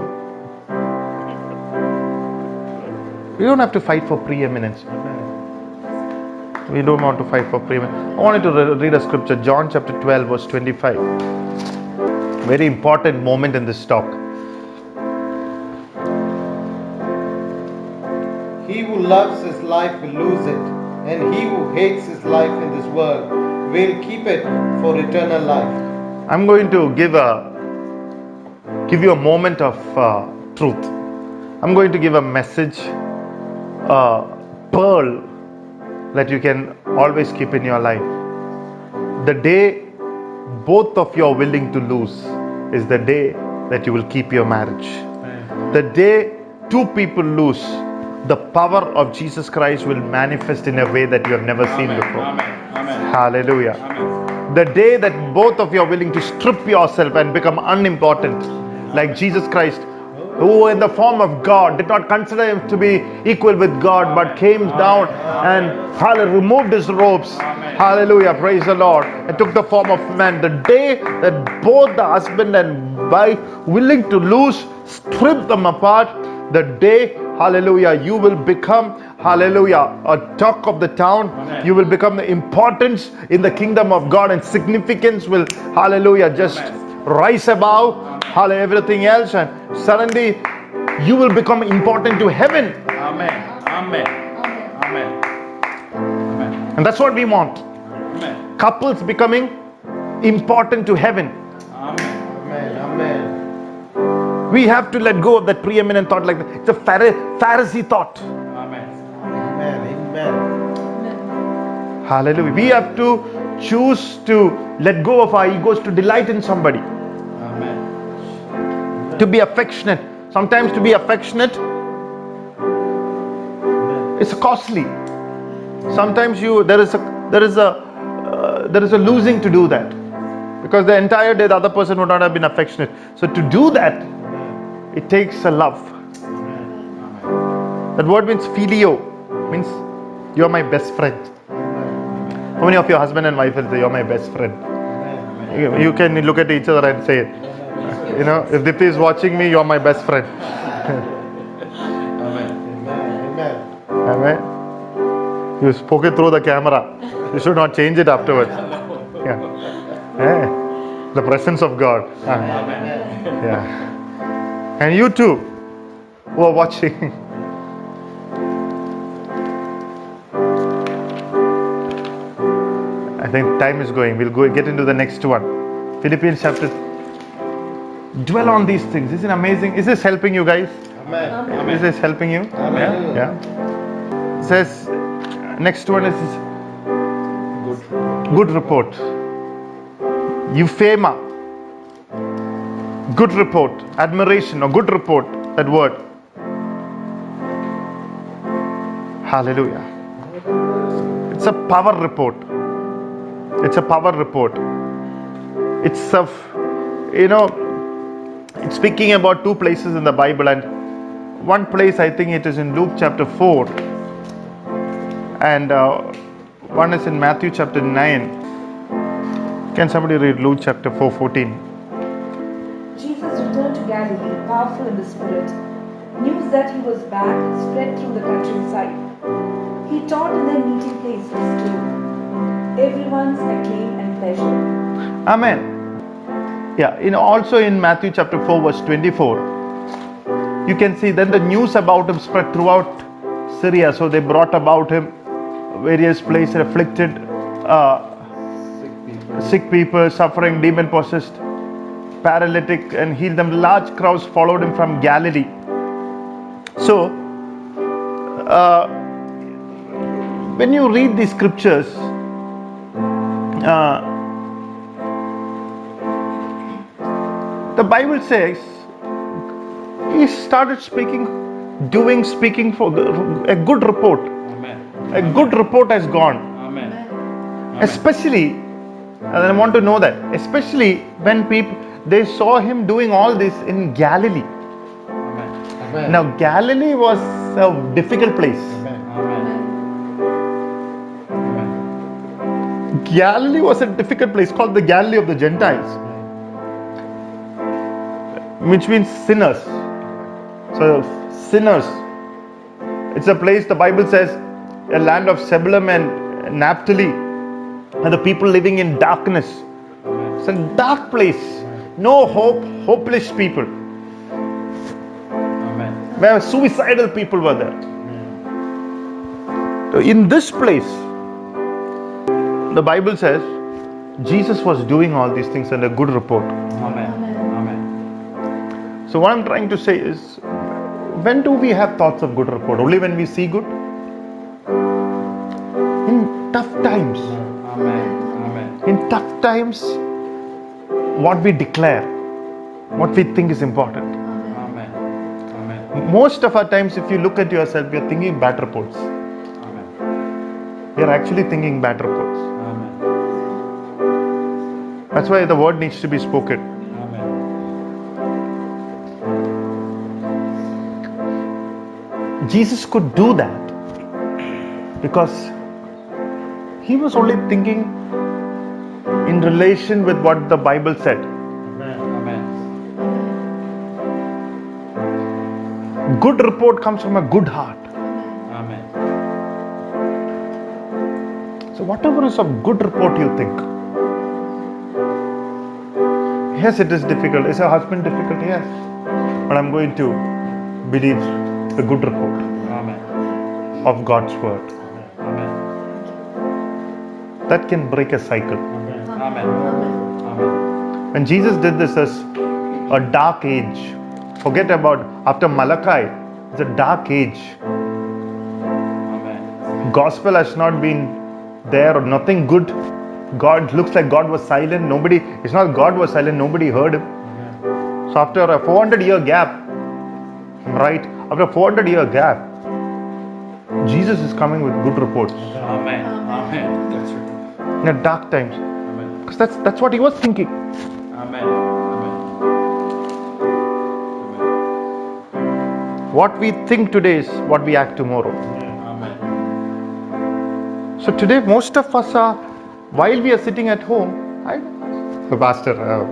we don't have to fight for preeminence. We don't want to fight for freedom. I wanted to re- read a scripture, John chapter 12, verse 25. Very important moment in this talk. He who loves his life will lose it, and he who hates his life in this world will keep it for eternal life. I'm going to give a give you a moment of uh, truth. I'm going to give a message, a pearl that you can always keep in your life. The day both of you are willing to lose is the day that you will keep your marriage. The day two people lose, the power of Jesus Christ will manifest in a way that you have never seen before. Amen. Amen. Hallelujah. Amen. The day that both of you are willing to strip yourself and become unimportant, like Jesus Christ, who in the form of God did not consider him to be equal with God, but came down and hallelujah, removed his robes. Hallelujah, praise the Lord, and took the form of man. The day that both the husband and wife willing to lose, strip them apart, the day, hallelujah, you will become, hallelujah, a talk of the town. Amen. You will become the importance in the kingdom of God, and significance will, hallelujah, just Amen. Rise above, hallelujah, everything else, and suddenly you will become important to heaven. Amen. Amen. Amen. Amen. And that's what we want. Amen. Couples becoming important to heaven. Amen. Amen. Amen. We have to let go of that preeminent thought like that. It's a Pharisee thought. Amen. Amen. Amen. Hallelujah. We have to choose to let go of our egos to delight in somebody, Amen. To be affectionate. Sometimes to be affectionate it's costly. Sometimes you there is a there is a uh, there is a losing to do that because the entire day the other person would not have been affectionate. So to do that, it takes a love. That word means phileo, means you're my best friend. How many of your husband and wife will say you're my best friend? You you can look at each other and say it. You know, if Dipti is watching me, you're my best friend. Amen. Amen. Amen. Amen. You spoke it through the camera. You should not change it afterwards. Yeah. Yeah. The presence of God. Ah, Amen. Yeah. And you too, who are watching. I think time is going. We'll go get into the next one. Philippians chapter. Dwell on these things. Isn't it amazing? Is this helping you guys? Amen. Is this helping you? Amen. Yeah. It says next one is good report. Euphema, good report. Admiration or good report, that word. Hallelujah. It's a power report. It's a power report. It's a, you know, speaking about two places in the Bible, and one place I think it is in Luke chapter 4, and uh, one is in Matthew chapter 9. Can somebody read Luke chapter 4 14? Jesus returned to Galilee, powerful in the Spirit. News that he was back spread through the countryside. He taught in their meeting places too. Everyone's acclaim and pleasure. Amen. Yeah, in also in Matthew chapter 4, verse 24, you can see then the news about him spread throughout Syria. So they brought about him various places afflicted, uh, Sick people. sick people, suffering, demon possessed, paralytic, and healed them. Large crowds followed him from Galilee. So, uh, when you read the scriptures, uh, the Bible says he started speaking, doing, speaking for the, a good report. Amen. A good report has gone Amen. especially and i want to know that especially when people they saw him doing all this in galilee Amen. Amen. now galilee was a difficult place Amen. Amen. Amen. galilee was a difficult place called the galilee of the gentiles which means sinners so sinners it's a place the bible says a land of Zebulun and naphtali and the people living in darkness It's a dark place. No hope, hopeless people. Amen. Where suicidal people were there. So in this place, the Bible says Jesus was doing all these things and a good report. Amen. So what I'm trying to say is when do we have thoughts of good report? Only when we see good? In tough times. Amen. Amen. In tough times, what we declare, what we think is important. Amen. Amen. most of our times if you look at yourself you're thinking bad reports Amen. you're actually thinking bad reports Amen. that's why the word needs to be spoken jesus could do that because he was only thinking in relation with what the bible said Amen. Amen. good report comes from a good heart Amen. so whatever is of good report you think yes it is difficult is a husband difficult yes but i'm going to believe the good report. Of god's word Amen. that can break a cycle Amen. When jesus did this as a dark age forget about after malachi it's a dark age Amen. gospel has not been there or nothing good god looks like god was silent nobody it's not god was silent nobody heard him so after a 400 year gap right after a 400 year gap jesus is coming with good reports Amen. Amen. That's right. in a dark times Amen. because that's that's what he was thinking Amen. Amen. Amen. what we think today is what we act tomorrow Amen. So today, most of us are, while we are sitting at home, I, the pastor, uh,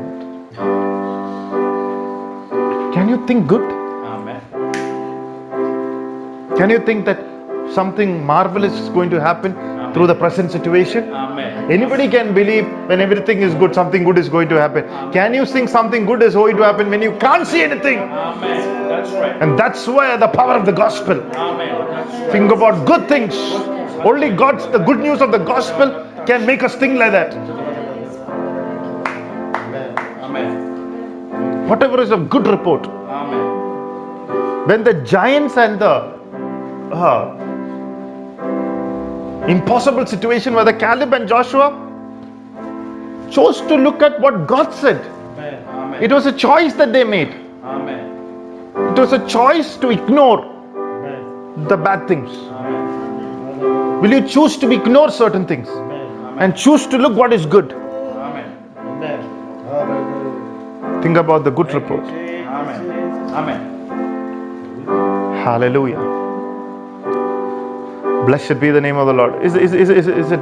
can you think good? Amen. Can you think that something marvelous is going to happen through the present situation? Amen. Anybody can believe when everything is good, something good is going to happen. Can you think something good is going to happen when you can't see anything? Amen. That's right. And that's where the power of the gospel. Amen. Right. Think about good things. Only God's the good news of the gospel can make us think like that. Amen. Amen. Whatever is of good report. Amen. when the giants and the uh, Impossible situation where the Caleb and Joshua chose to look at what God said. Amen. Amen. It was a choice that they made. Amen. It was a choice to ignore Amen. the bad things. Amen. Will you choose to ignore certain things Amen. and choose to look what is good? Amen. Amen. Think about the good Thank report. Amen. Amen. Hallelujah. Blessed be the name of the Lord. Is, is, is, is, is it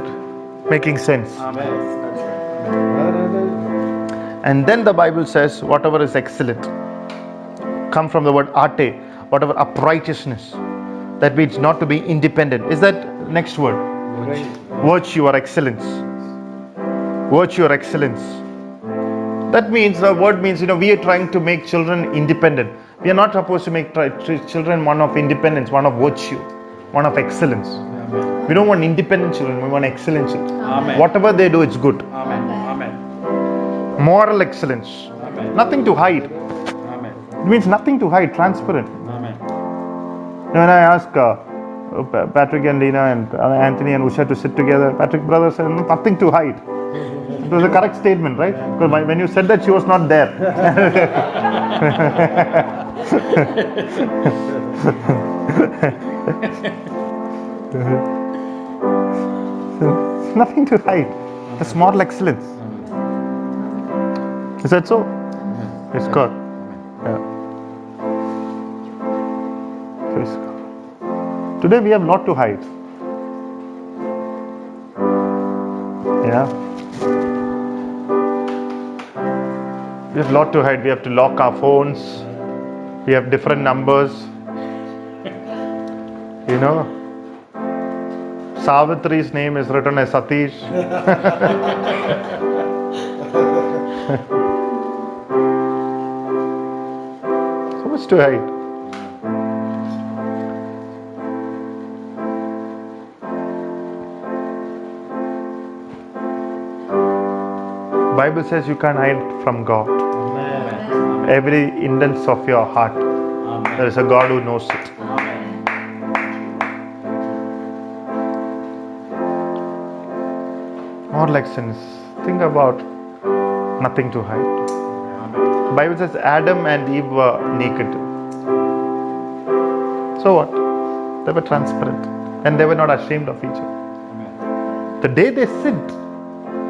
making sense? Amen. That's right. Hallelujah. And then the Bible says, whatever is excellent, come from the word arte, whatever uprightness. That means not to be independent. Is that next word? Great. Virtue or excellence. Virtue or excellence. That means the word means you know we are trying to make children independent. We are not supposed to make children one of independence, one of virtue, one of excellence. Amen. We don't want independent children. We want excellent children. Amen. Whatever they do, it's good. Amen. Amen. Moral excellence. Amen. Nothing to hide. Amen. It means nothing to hide. Transparent. Amen. When I asked uh, uh, Patrick and Lena and uh, Anthony and Usha to sit together, Patrick brother said nothing to hide. It was a correct statement, right? Because when you said that, she was not there. nothing to hide. It's moral excellence. Is that so? It's God. Yeah. God. Today we have lot to hide. Yeah. We have lot to hide. We have to lock our phones. We have different numbers. You know. Savitri's name is written as Satish. so much to hide. Bible says you can't hide from God. Amen. Every indents of your heart, Amen. there is a God who knows it. Amen. Moral excellence. Think about nothing to hide. Bible says Adam and Eve were naked. So what? They were transparent and they were not ashamed of each other. The day they sinned,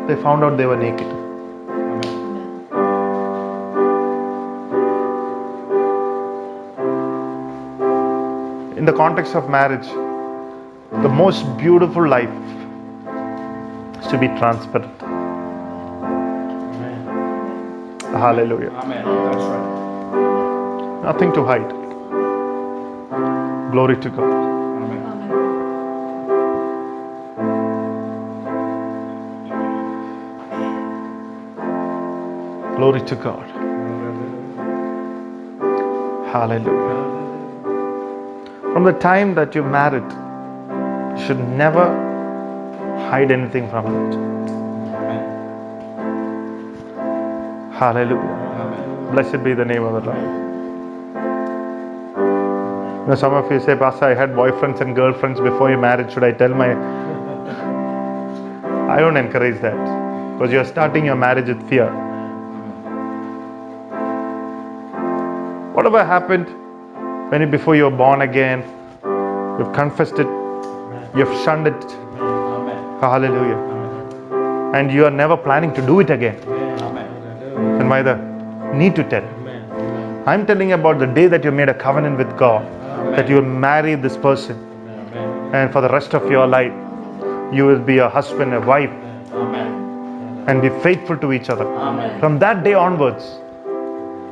they found out they were naked. In the context of marriage, the most beautiful life to be transparent. Amen. Hallelujah. Amen. That's right. Nothing to hide. Glory to God. Amen. Glory to God. Hallelujah. From the time that you're married, you should never hide anything from it. Hallelujah. Amen. Blessed be the name of the Lord. Now, some of you say, Pastor, I had boyfriends and girlfriends before your marriage. Should I tell my. I don't encourage that because you're starting your marriage with fear. Whatever happened when you, before you were born again, you've confessed it, you've shunned it. Hallelujah. Amen. And you are never planning to do it again. Amen. Then why the need to tell? Amen. I'm telling about the day that you made a covenant with God, that you will marry this person, and for the rest of your life, you will be a husband, a wife, and be faithful to each other. From that day onwards,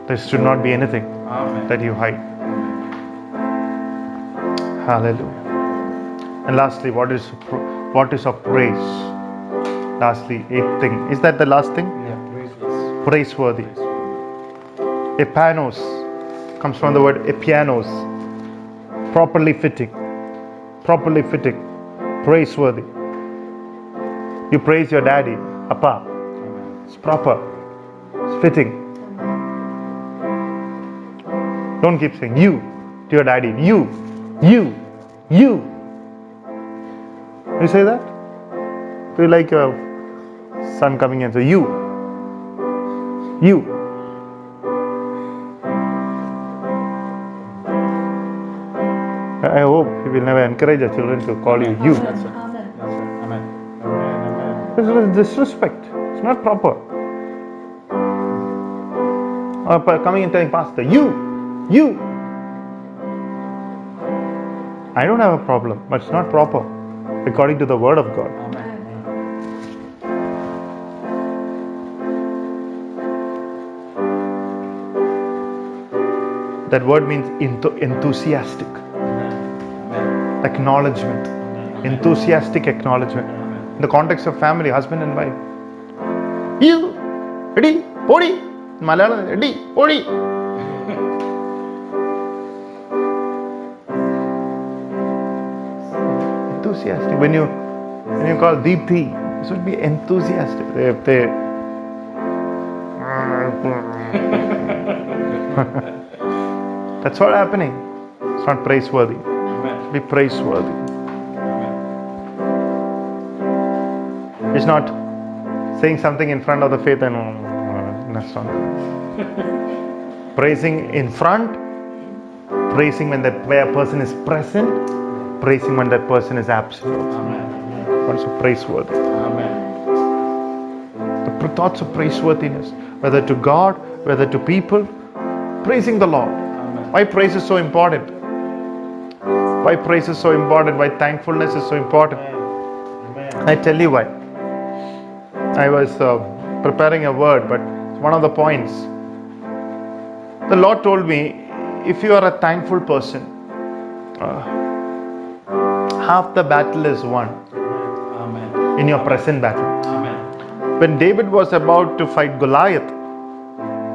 there should not be anything that you hide. Hallelujah. And lastly, what is what is of praise? Lastly, eighth thing. Is that the last thing? Yeah, praise God. Praiseworthy. Epanos comes from the word epianos, properly fitting, properly fitting, praiseworthy. You praise your daddy, Appa. It's proper, it's fitting. Don't keep saying you to your daddy, you, you, you. You say that? Feel like your son coming and say, You. You. I hope we will never encourage our children to call you you. That's it. Amen. Amen. Amen. Amen. This is disrespect. It's not proper. Or coming and telling pastor, you, you. I don't have a problem, but it's not proper according to the word of God. Amen. That word means enthu- enthusiastic, Amen. acknowledgement, enthusiastic acknowledgement. Amen. In the context of family, husband and wife. You, ready, podi. Malayalam, ready, podi. Enthusiastic. When you when you call Deepthi, this would be enthusiastic. If they that's what happening. It's not praiseworthy. Be praiseworthy. Amen. It's not saying something in front of the faith and that's not. praising in front, praising when that where person is present, praising when that person is absent. Amen. Also praiseworthy. Amen. The thoughts of praiseworthiness, whether to God, whether to people, praising the Lord. Amen. Why praise is so important? Why praise is so important? Why thankfulness is so important? Amen. I tell you why. I was uh, preparing a word, but one of the points. The Lord told me if you are a thankful person, uh, half the battle is won Amen. in your present battle. Amen. When David was about to fight Goliath,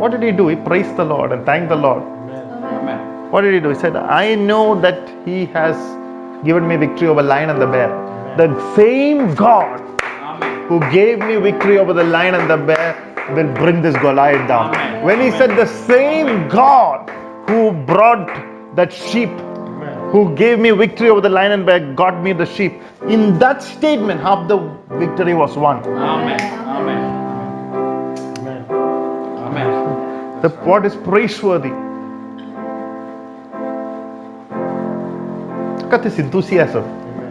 what did he do? He praised the Lord and thanked the Lord. Amen. What did he do? He said, I know that he has given me victory over the lion and the bear. The same God Amen. who gave me victory over the lion and the bear will bring this Goliath down. When he said the same God who brought that sheep, who gave me victory over the lion and bear, got me the sheep. In that statement, half the victory was won. Amen. Amen. Amen. Amen. The what is praiseworthy? Look at this enthusiasm.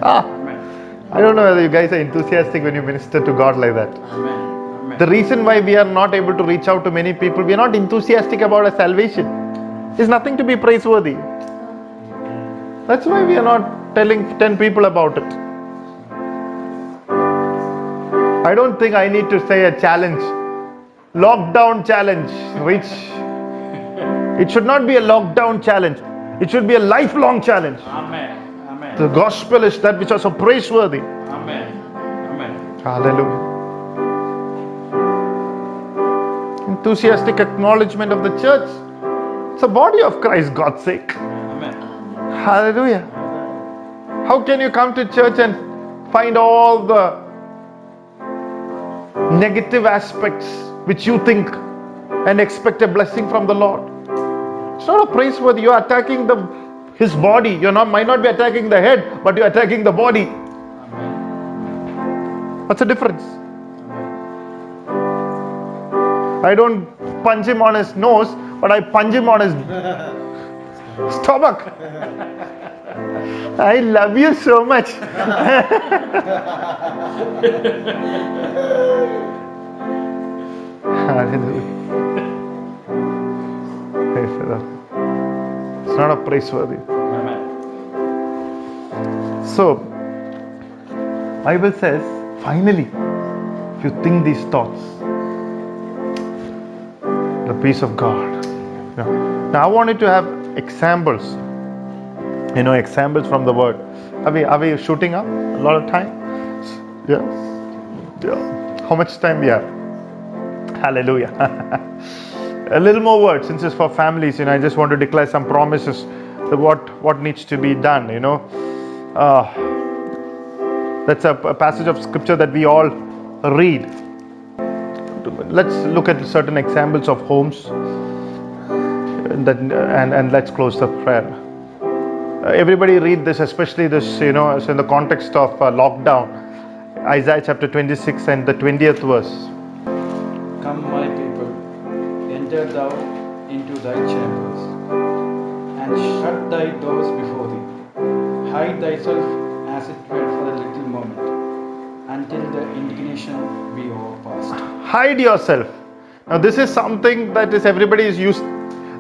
Ah, Amen. I don't know whether you guys are enthusiastic when you minister to God like that. Amen. Amen. The reason why we are not able to reach out to many people, we are not enthusiastic about our salvation. Is nothing to be praiseworthy. That's why we are not telling 10 people about it. I don't think I need to say a challenge. Lockdown challenge. Which it should not be a lockdown challenge. It should be a lifelong challenge. Amen. Amen. The gospel is that which is so praiseworthy. Amen. Amen. Hallelujah. Enthusiastic acknowledgement of the church. It's a body of Christ, God's sake. Hallelujah. How can you come to church and find all the negative aspects which you think and expect a blessing from the Lord? It's not a praiseworthy. You're attacking the his body. You're not might not be attacking the head, but you're attacking the body. What's the difference? I don't punch him on his nose, but I punch him on his stomach. I love you so much. Hallelujah. It's not a praiseworthy. Amen. So, Bible says, finally, if you think these thoughts, the peace of God. Now, now I wanted to have examples. You know, examples from the word. Are we are we shooting up a lot of time? Yeah. Yeah. How much time we have? Hallelujah. a little more words since it's for families. You know, I just want to declare some promises. What what needs to be done. You know. Uh, that's a, a passage of scripture that we all read. Let's look at certain examples of homes that, and, and let's close the prayer. Uh, everybody read this, especially this, you know, in the context of uh, lockdown. Isaiah chapter 26 and the 20th verse. Come, my people, enter thou into thy chambers, and shut thy doors before thee. Hide thyself as it were for a little moment, until the indignation be overpast. Hide yourself. Now, this is something that is everybody is used,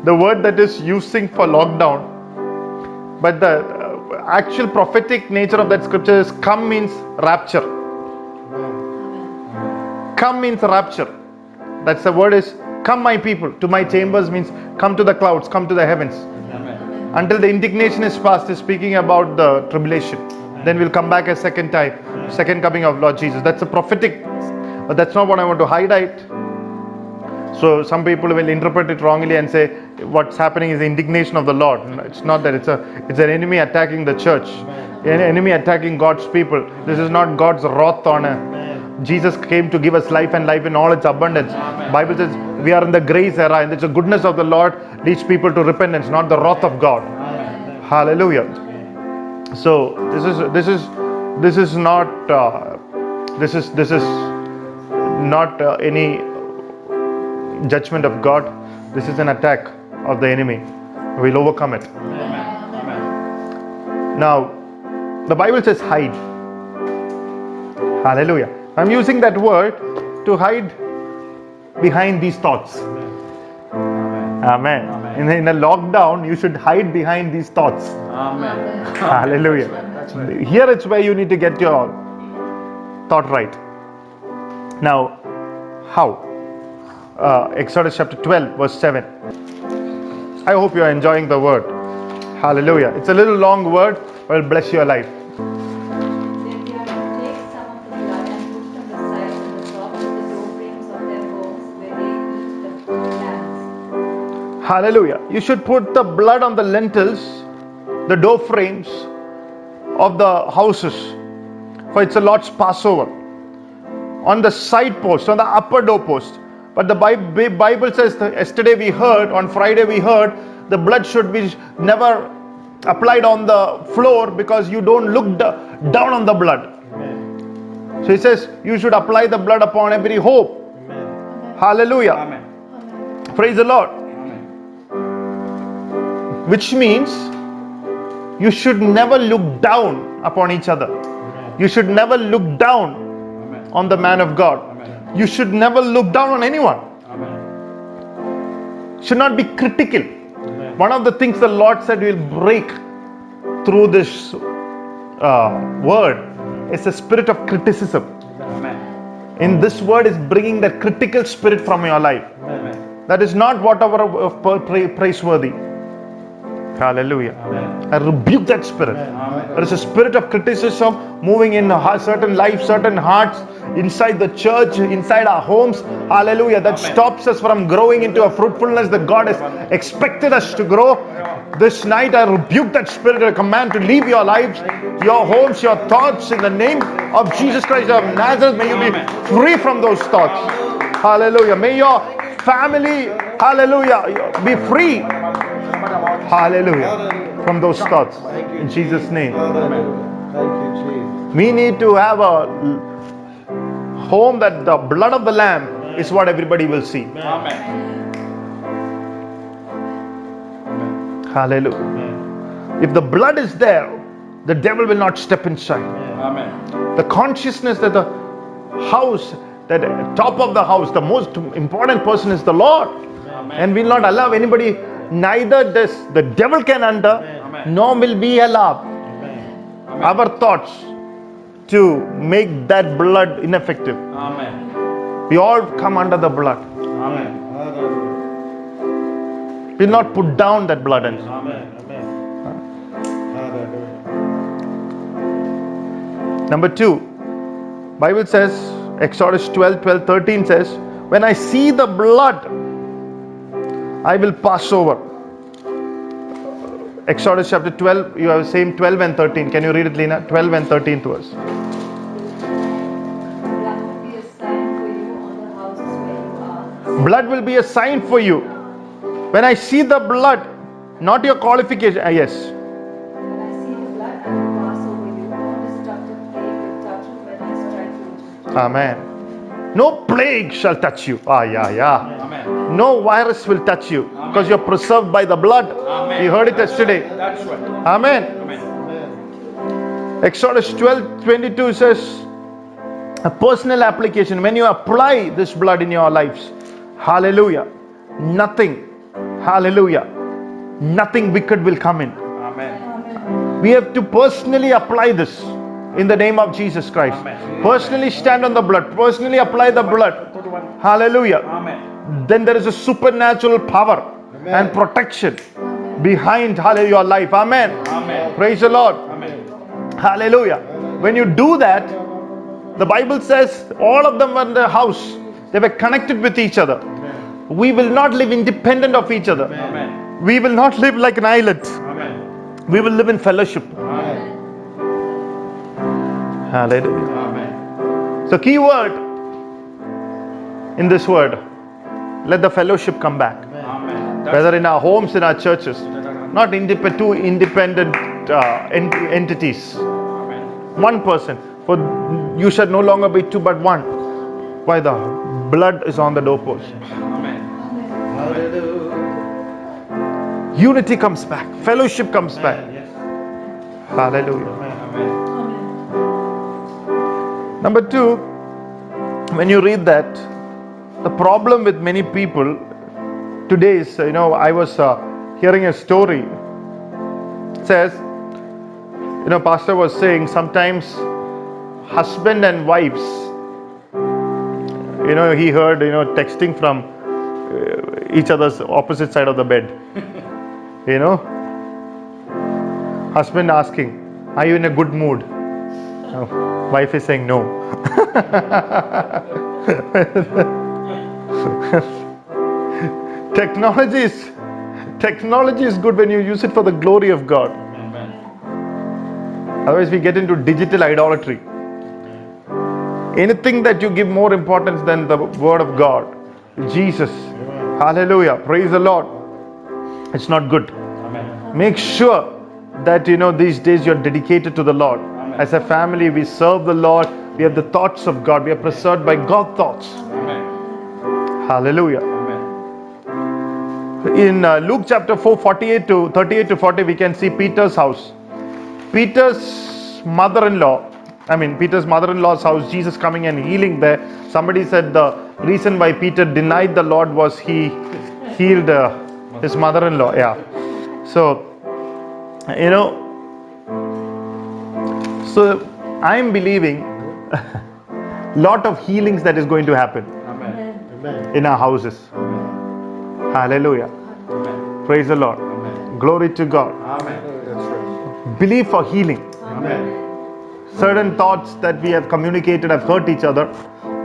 the word that is using for lockdown. But the uh, actual prophetic nature of that scripture is come means rapture. Come means rapture. That's the word is come, my people. To my chambers means come to the clouds, come to the heavens. Amen. Until the indignation is past, is speaking about the tribulation. Then we'll come back a second time, second coming of Lord Jesus. That's a prophetic, but that's not what I want to highlight. So some people will interpret it wrongly and say what's happening is the indignation of the Lord. It's not that. It's a it's an enemy attacking the church, an enemy attacking God's people. This is not God's wrath on a. Jesus came to give us life and life in all its abundance. Bible says we are in the grace era, and it's the goodness of the Lord leads people to repentance, not the wrath of God. Hallelujah. So this is this is this is not uh, this is this is not uh, any judgment of God. This is an attack of the enemy. We'll overcome it. Amen. Amen. Now, the Bible says hide. Hallelujah. I'm using that word to hide behind these thoughts. Amen. Amen. Amen. In, a, in a lockdown, you should hide behind these thoughts. Amen. Hallelujah. That's right. Here it's where you need to get your thought right. Now, how? Uh, Exodus chapter 12, verse 7. I hope you are enjoying the word. Hallelujah. It's a little long word, but it'll bless your life. Hallelujah. You should put the blood on the lintels, the door frames of the houses, for it's the Lord's Passover. On the side post, on the upper door post. But the Bi- Bi- Bible says yesterday we heard, on Friday we heard, the blood should be never applied on the floor because you don't look down on the blood. So he says you should apply the blood upon every hope. Hallelujah. Amen. Praise the Lord. Amen. which means you should never look down upon each other. You should never look down Amen. on the man of God. Amen. You should never look down on anyone. Amen. Should not be critical. One of the things the Lord said will break through this uh, word is the spirit of criticism. Amen. In this word is bringing that critical spirit from your life. Amen. That is not whatever pra- praiseworthy. Hallelujah. Amen. I rebuke that spirit. Amen. There is a spirit of criticism moving in certain lives, certain hearts, inside the church, inside our homes. Hallelujah. That Amen. stops us from growing into a fruitfulness that God has expected us to grow. This night, I rebuke that spirit. I command to leave your lives, your homes, your thoughts in the name of Jesus Christ of Nazareth. May you be free from those thoughts. Hallelujah. May your family, hallelujah, be free. Hallelujah. From those thoughts. In Jesus' name. Hallelujah. Thank you, Jesus. We need to have a home that the blood of the Lamb is what everybody will see. Hallelujah. If the blood is there, the devil will not step inside. Amen. The consciousness that the house, that top of the house, the most important person is the Lord. Amen. And will not allow anybody, neither this the devil can enter, Amen. nor will be allowed Amen. our thoughts to make that blood ineffective. Amen. We all come under the blood. Amen. We'll not put down that blood. And Amen. Amen. Hallelujah. number two, Bible says, Exodus 12, 12, 13 says, When I see the blood, I will pass over. Exodus chapter 12, you have the same 12 and 13. Can you read it, Lena? 12 and 13 to us. Blood will be a sign for you on the houses where you are. Blood will be a sign for you. When I see the blood, not your qualification. ah, yes. Amen. No plague shall touch you. Ah, yeah, yeah. Amen. No virus will touch you because you're preserved by the blood. Amen. You heard it yesterday. That's right. Amen. Amen. Exodus 12 22 says, a personal application. When you apply this blood in your lives, hallelujah, nothing, hallelujah, nothing wicked will come in. Amen. We have to personally apply this in the name of Jesus Christ. Amen. Personally stand on the blood, personally apply the blood. Go to one. Hallelujah. Amen. Then there is a supernatural power and protection behind hallelujah your life. Amen. Amen. Praise the Lord. Amen. Hallelujah. When you do that, the Bible says all of them were in the house. They were connected with each other. We will not live independent of each other. Amen. We will not live like an island. Amen. We will live in fellowship. Hallelujah. Amen. So, key word in this word let the fellowship come back. Amen. Whether in our homes, in our churches, not indep- two independent uh, ent- entities. Amen. One person. For you shall no longer be two but one. Why the blood is on the doorpost. Amen. Unity comes back. Fellowship comes back. Yes. Hallelujah. Number two, when you read that, the problem with many people today is, you know, I was uh, hearing a story. It says, you know, pastor was saying sometimes husband and wives, you know, he heard, you know, texting from uh, each other's opposite side of the bed. you know, husband asking, "Are you in a good mood?" Oh, wife is saying no. technology is technology is good when you use it for the glory of God. Amen. Otherwise, we get into digital idolatry. Anything that you give more importance than the word of God, Jesus, Hallelujah, praise the Lord. It's not good. Amen. Make sure that you know these days you're dedicated to the Lord. Amen. As a family, we serve the Lord. We have the thoughts of God. We are preserved by God's thoughts. Amen. Hallelujah. Amen. In uh, Luke chapter 4, 48 to 38 to 40, we can see Peter's house. Peter's mother-in-law, I mean Peter's mother-in-law's house, Jesus coming and healing there. Somebody said the reason why Peter denied the Lord was he healed uh, his mother-in-law. Yeah. So, you know, so I'm believing lot of healings that is going to happen Amen. Amen. in our houses. Hallelujah. Amen. Praise the Lord. Amen. Glory to God. Amen. Right. Believe for healing. Amen. Certain thoughts that we have communicated have hurt each other.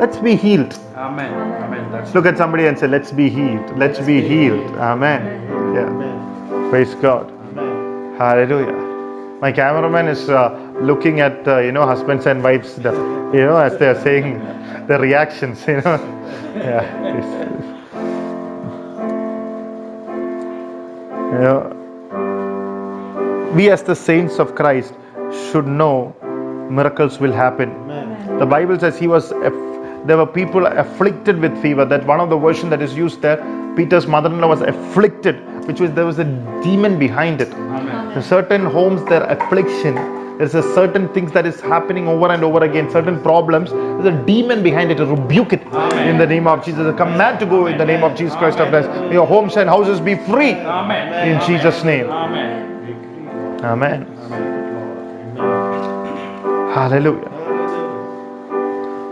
Let's be healed. Amen. Amen. That's Look at somebody and say, Let's be healed. Let's be healed. Amen. Yeah. Amen. Praise God. Amen. Hallelujah. My cameraman is uh, looking at uh, you know husbands and wives, the, you know, as they are saying the reactions. You know, yeah. You know, we as the saints of Christ should know miracles will happen. Amen. The Bible says he was. There were people afflicted with fever. That one of the version that is used there. Peter's mother-in-law was afflicted, which was there was a demon behind it. Amen. In certain homes, their affliction. There's a certain things that is happening over and over again. Certain problems. There's a demon behind it. Rebuke it Amen. in the name of Jesus. A command to go in the name of Jesus Christ of Nazareth. May Your homes and houses be free Amen. in Jesus' name. Amen. Amen. Amen. Hallelujah.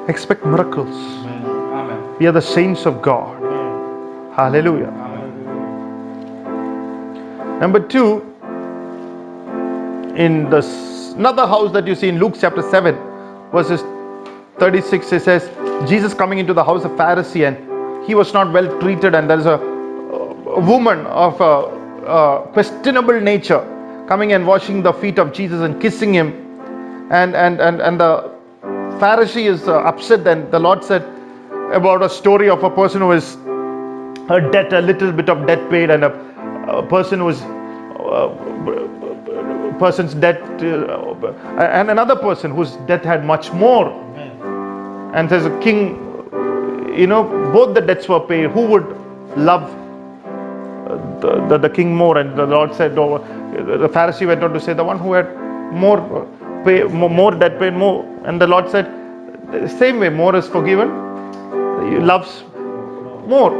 Expect miracles. Amen. We are the saints of God. Hallelujah. Amen. Number two, in the another house that you see in Luke chapter 7, verses 36, it says, Jesus coming into the house of Pharisee and he was not well treated, and there is a, a woman of a, a questionable nature coming and washing the feet of Jesus and kissing him. And, and, and, and the Pharisee is uh, upset, Then the Lord said about a story of a person who is a debt, a little bit of debt paid, and a, a person who is uh, person's debt, uh, and another person whose debt had much more. and says, a King, you know, both the debts were paid. Who would love uh, the, the, the king more? And the Lord said, oh, the Pharisee went on to say, the one who had more uh, pay, more, more debt paid more. And the Lord said, the same way, more is forgiven. He loves more,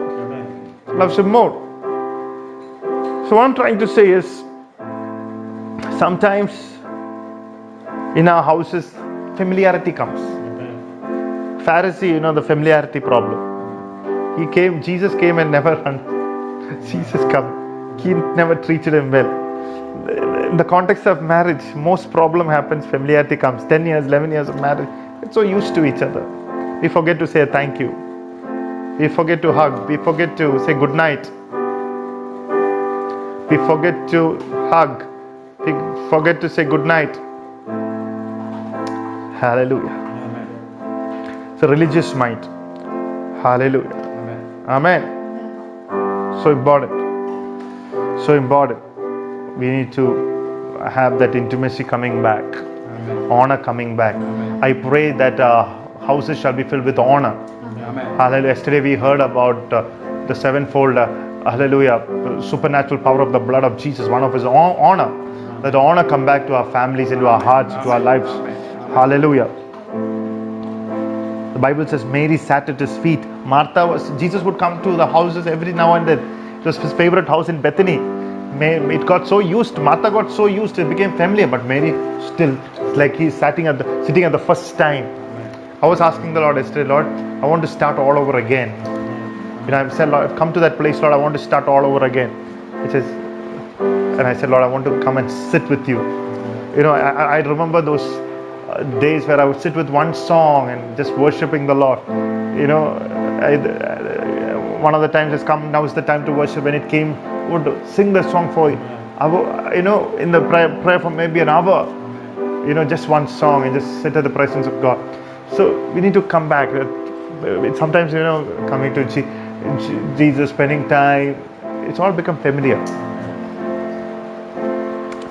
loves him more. So what I'm trying to say is, sometimes in our houses, familiarity comes. Pharisee, you know, the familiarity problem. He came, Jesus came and never run. Jesus come. He never treated him well. In the context of marriage, most problem happens, familiarity comes. 10 years, 11 years of marriage, it's so used to each other. We forget to say thank you. We forget to hug. We forget to say good night. We forget to hug. Forget to say good night. Hallelujah. Amen. It's a religious mind. Hallelujah. Amen. Amen. So important. So important. We need to have that intimacy coming back, Amen. honor coming back. Amen. I pray that uh, houses shall be filled with honor. Amen. Hallelujah. Yesterday we heard about uh, the sevenfold, uh, hallelujah, supernatural power of the blood of Jesus, one of his hon- honor. That honor come back to our families, into our hearts, to our lives. Hallelujah. The Bible says Mary sat at his feet. Martha was, Jesus would come to the houses every now and then. It was his favorite house in Bethany. It got so used, Martha got so used, it became familiar, but Mary still, like he's sitting at the, sitting at the first time. I was asking the Lord yesterday, Lord, I want to start all over again. You know, I said, Lord, I've come to that place, Lord, I want to start all over again. He says, and I said, Lord, I want to come and sit with you. You know, I, I- remember those uh, days where I would sit with one song and just worshiping the Lord. You know, I, uh, one of the times has come, now is the time to worship. When it came, would sing the song for you. I would, you know, in the prayer, prayer for maybe an hour, you know, just one song and just sit at the presence of God. So we need to come back. Uh, Sometimes, you know, coming to Je- Je- Jesus, spending time, it's all become familiar.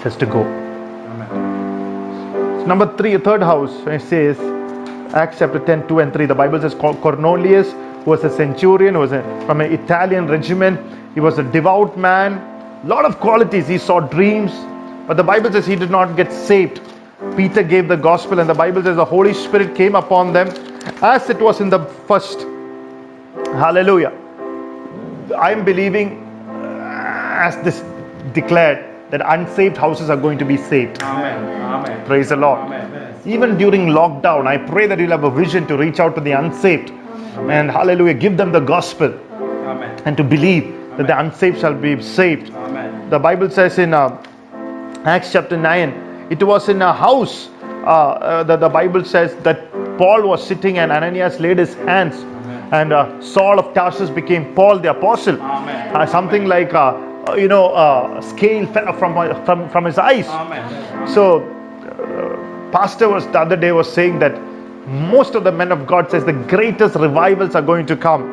Just to go. Amen. Number three, third house, it says, Acts chapter 10, 2 and 3. The Bible says Cornelius, was a centurion, was a, from an Italian regiment. He was a devout man. lot of qualities. He saw dreams. But the Bible says he did not get saved. Peter gave the gospel, and the Bible says the Holy Spirit came upon them as it was in the first. Hallelujah. I am believing, uh, as this declared, that unsaved houses are going to be saved. Amen. Amen. Praise the Lord. Amen. Even during lockdown, I pray that you'll have a vision to reach out to the unsaved and hallelujah, give them the gospel Amen. and to believe that the unsaved shall be saved. Amen. The Bible says in uh, Acts chapter 9, it was in a house uh, uh, that the Bible says that Paul was sitting and Ananias laid his hands and uh, Saul of Tarsus became Paul the apostle. Amen. Uh, something like, uh, you know, uh, scale fell from, from, from his eyes. Amen. So, uh, pastor was the other day was saying that most of the men of God says the greatest revivals are going to come,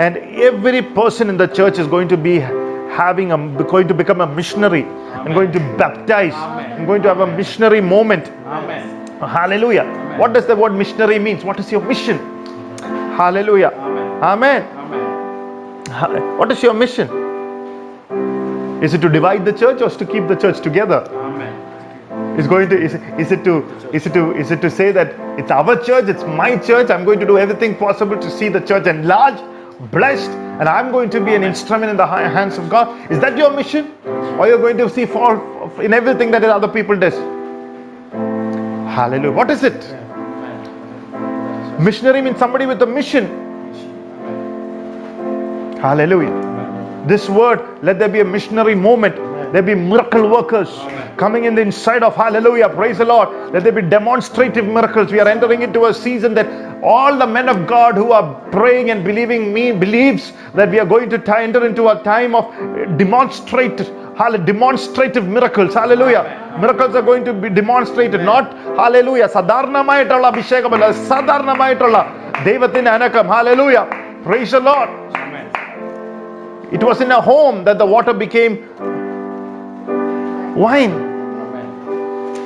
and every person in the church is going to be having a going to become a missionary and going to baptize Amen. and going to have a missionary moment. Amen. Hallelujah. What does the word missionary means? What is your mission? Hallelujah. Amen. Amen. Amen. What is your mission? Is it to divide the church or is to keep the church together? Amen. is going to is, is it to is it to is it to say that it's our church it's my church i'm going to do everything possible to see the church enlarged blessed and i'm going to be an instrument in the hands of god? Is that your mission? Or you're going to see fall in everything that other people does? Hallelujah. What is it? Missionary means somebody with a mission. Hallelujah this word let there be a missionary moment there be miracle workers coming in the inside of hallelujah praise the lord let there be demonstrative miracles we are entering into a season that all the men of god who are praying and believing me believes that we are going to ti- enter into a time of demonstrative hall- demonstrative miracles hallelujah miracles are going to be demonstrated not hallelujah സാധാരണമായിട്ടുള്ള അഭിഷേകമല്ല സാധാരണമായിട്ടുള്ള ദൈവത്തിന്റെ അനക്കം hallelujah praise the lord Amen. it was in a home that the water became wine. Amen.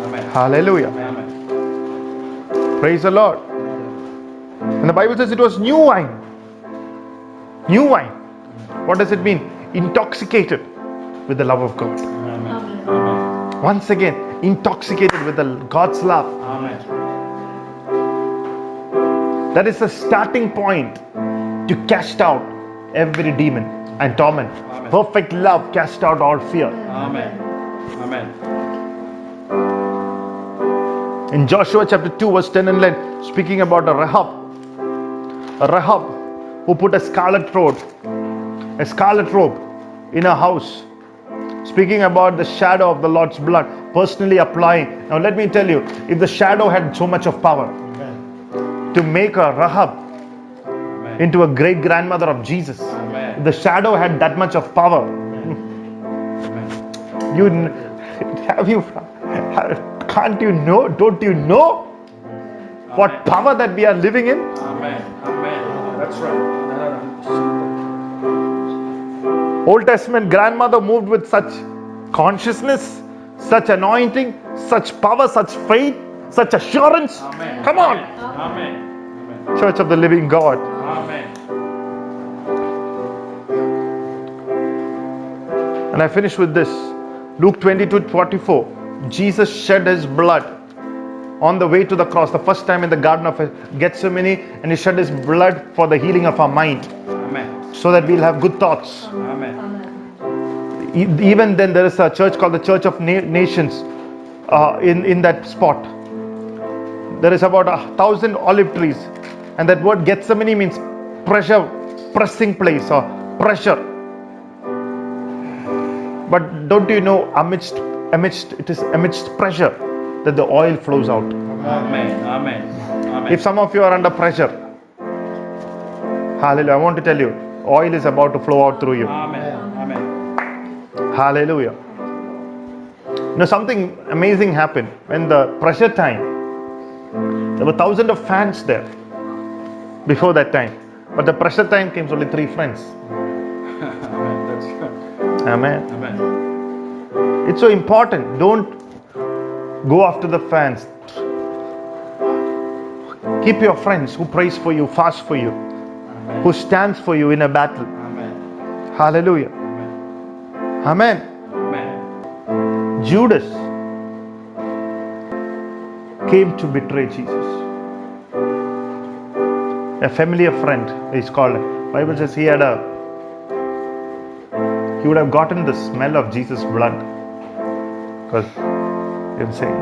Amen. Hallelujah. Amen. Praise the Lord. And the Bible says it was new wine. New wine. What does it mean? Intoxicated with the love of God. Once again, intoxicated with the God's love. That is the starting point to cast out every demon and torment. Amen. Perfect love cast out all fear. Amen. Amen. In Joshua chapter 2, verse 10 and 11, speaking about a Rahab, a Rahab who put a scarlet robe, a scarlet robe in her house, speaking about the shadow of the Lord's blood, personally applying. Now, let me tell you, if the shadow had so much of power to make a Rahab. Into a great grandmother of Jesus, Amen. the shadow had that much of power, Amen. you have you can't you know? Don't you know what power that we are living in? Amen. Amen. That's right. Old Testament grandmother moved with such consciousness, such anointing, such power, such faith, such assurance. Amen. Come on, Amen. Amen. Church of the Living God. Amen. And I finish with this Luke 22 44. Jesus shed his blood on the way to the cross, the first time in the Garden of Gethsemane, and he shed his blood for the healing of our mind Amen. so that we'll have good thoughts. Amen. Amen. E- even then there is a church called the church of Na- nations uh, in in that spot there is about a thousand olive trees and that word gethsemane means pressure pressing place or pressure but don't you know amidst amidst it is amidst pressure that the oil flows out Amen. Amen. Amen. if some of you are under pressure hallelujah i want to tell you oil is about to flow out through you Amen. Amen. Hallelujah. Know, something amazing happened when the pressure time. There were thousands of fans there before that time. But the pressure time came only three friends. Amen. Amen. Amen. It's so important. Don't go after the fans. Keep your friends who prays for you, fast for you, Amen. who stands for you in a battle. Amen. Hallelujah. Amen. Amen. Judas came to betray Jesus. A familiar friend is called. Bible says he had a he would have gotten the smell of Jesus' blood. Because I'm saying.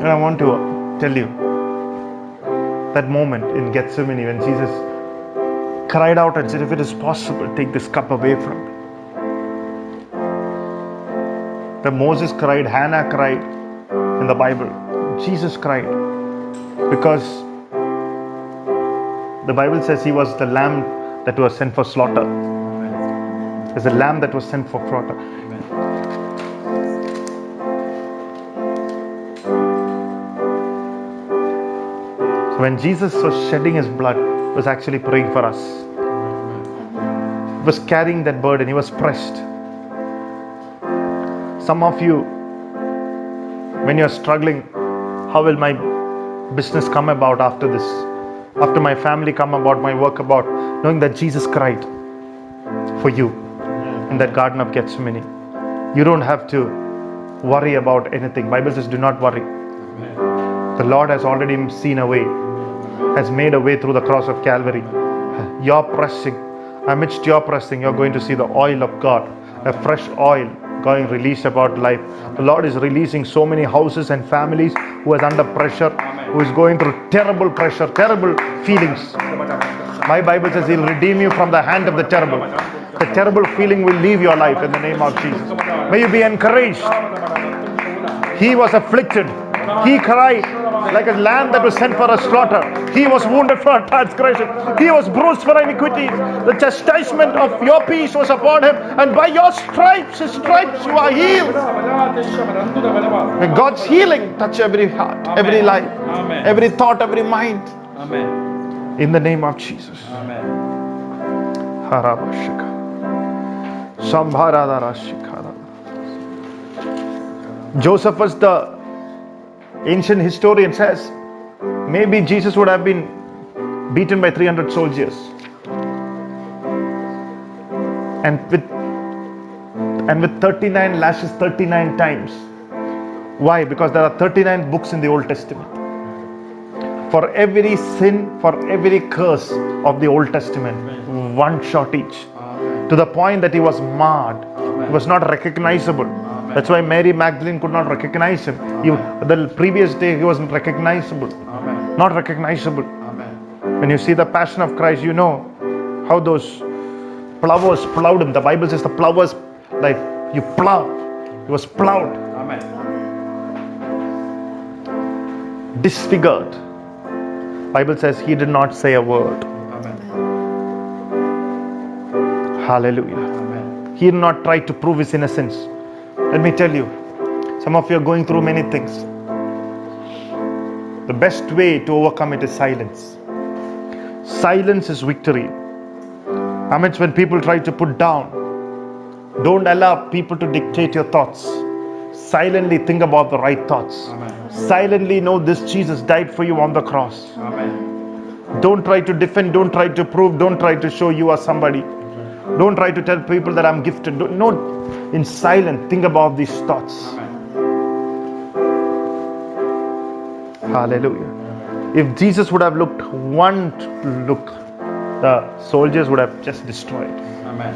And I want to tell you that moment in Gethsemane when Jesus cried out and said, If it is possible, take this cup away from me. The Moses cried, Hannah cried in the Bible. Jesus cried because the Bible says he was the lamb that was sent for slaughter. There's a lamb that was sent for slaughter. So when Jesus was shedding his blood, he was actually praying for us. He was carrying that burden, he was pressed. Some of you, when you're struggling, how will my business come about after this? After my family come about, my work about, knowing that Jesus cried for you in that Garden of Gethsemane. You don't have to worry about anything. Bible says, do not worry. The Lord has already seen a way, has made a way through the cross of Calvary. You're pressing, amidst your pressing, you're going to see the oil of God, a fresh oil going released about life. The Lord is releasing so many houses and families who is under pressure, who is going through terrible pressure, terrible feelings. My Bible says He'll redeem you from the hand of the terrible. The terrible feeling will leave your life in the name of Jesus. May you be encouraged. He was afflicted. He cried like a lamb that was sent for a slaughter. He was wounded for our transgression. He was bruised for our iniquities. The chastisement of your peace was upon him, and by your stripes, his stripes, you are healed. May God's healing touch every heart, every life, Amen. every thought, every mind. Amen. In the name of Jesus. Amen. Harabashika. Joseph was the ancient historian says maybe Jesus would have been beaten by 300 soldiers. And with and with 39 lashes 39 times. Why? Because there are 39 books in the Old Testament. For every sin, for every curse of the Old Testament, one shot each. Amen. To the point that he was marred. He was not recognizable. That's why Mary Magdalene could not recognize him. He, the previous day he wasn't recognizable. Amen. Not recognizable. Amen. When you see the passion of Christ, you know how those plowers plowed him. The Bible says the plowers, like you plow. He was plowed, Amen. disfigured. Bible says he did not say a word. Amen. Hallelujah. Amen. He did not try to prove his innocence. Let me tell you, some of you are going through many things. The best way to overcome it is silence. Silence is victory. Amidst when people try to put down, don't allow people to dictate your thoughts. Silently think about the right thoughts. Amen. Silently know this Jesus died for you on the cross. Amen. Don't try to defend, don't try to prove, don't try to show you are somebody. Don't try to tell people that I'm gifted. Don't- No, in silence, think about these thoughts. Amen. Hallelujah. If Jesus would have looked one look, the soldiers would have just destroyed. Amen.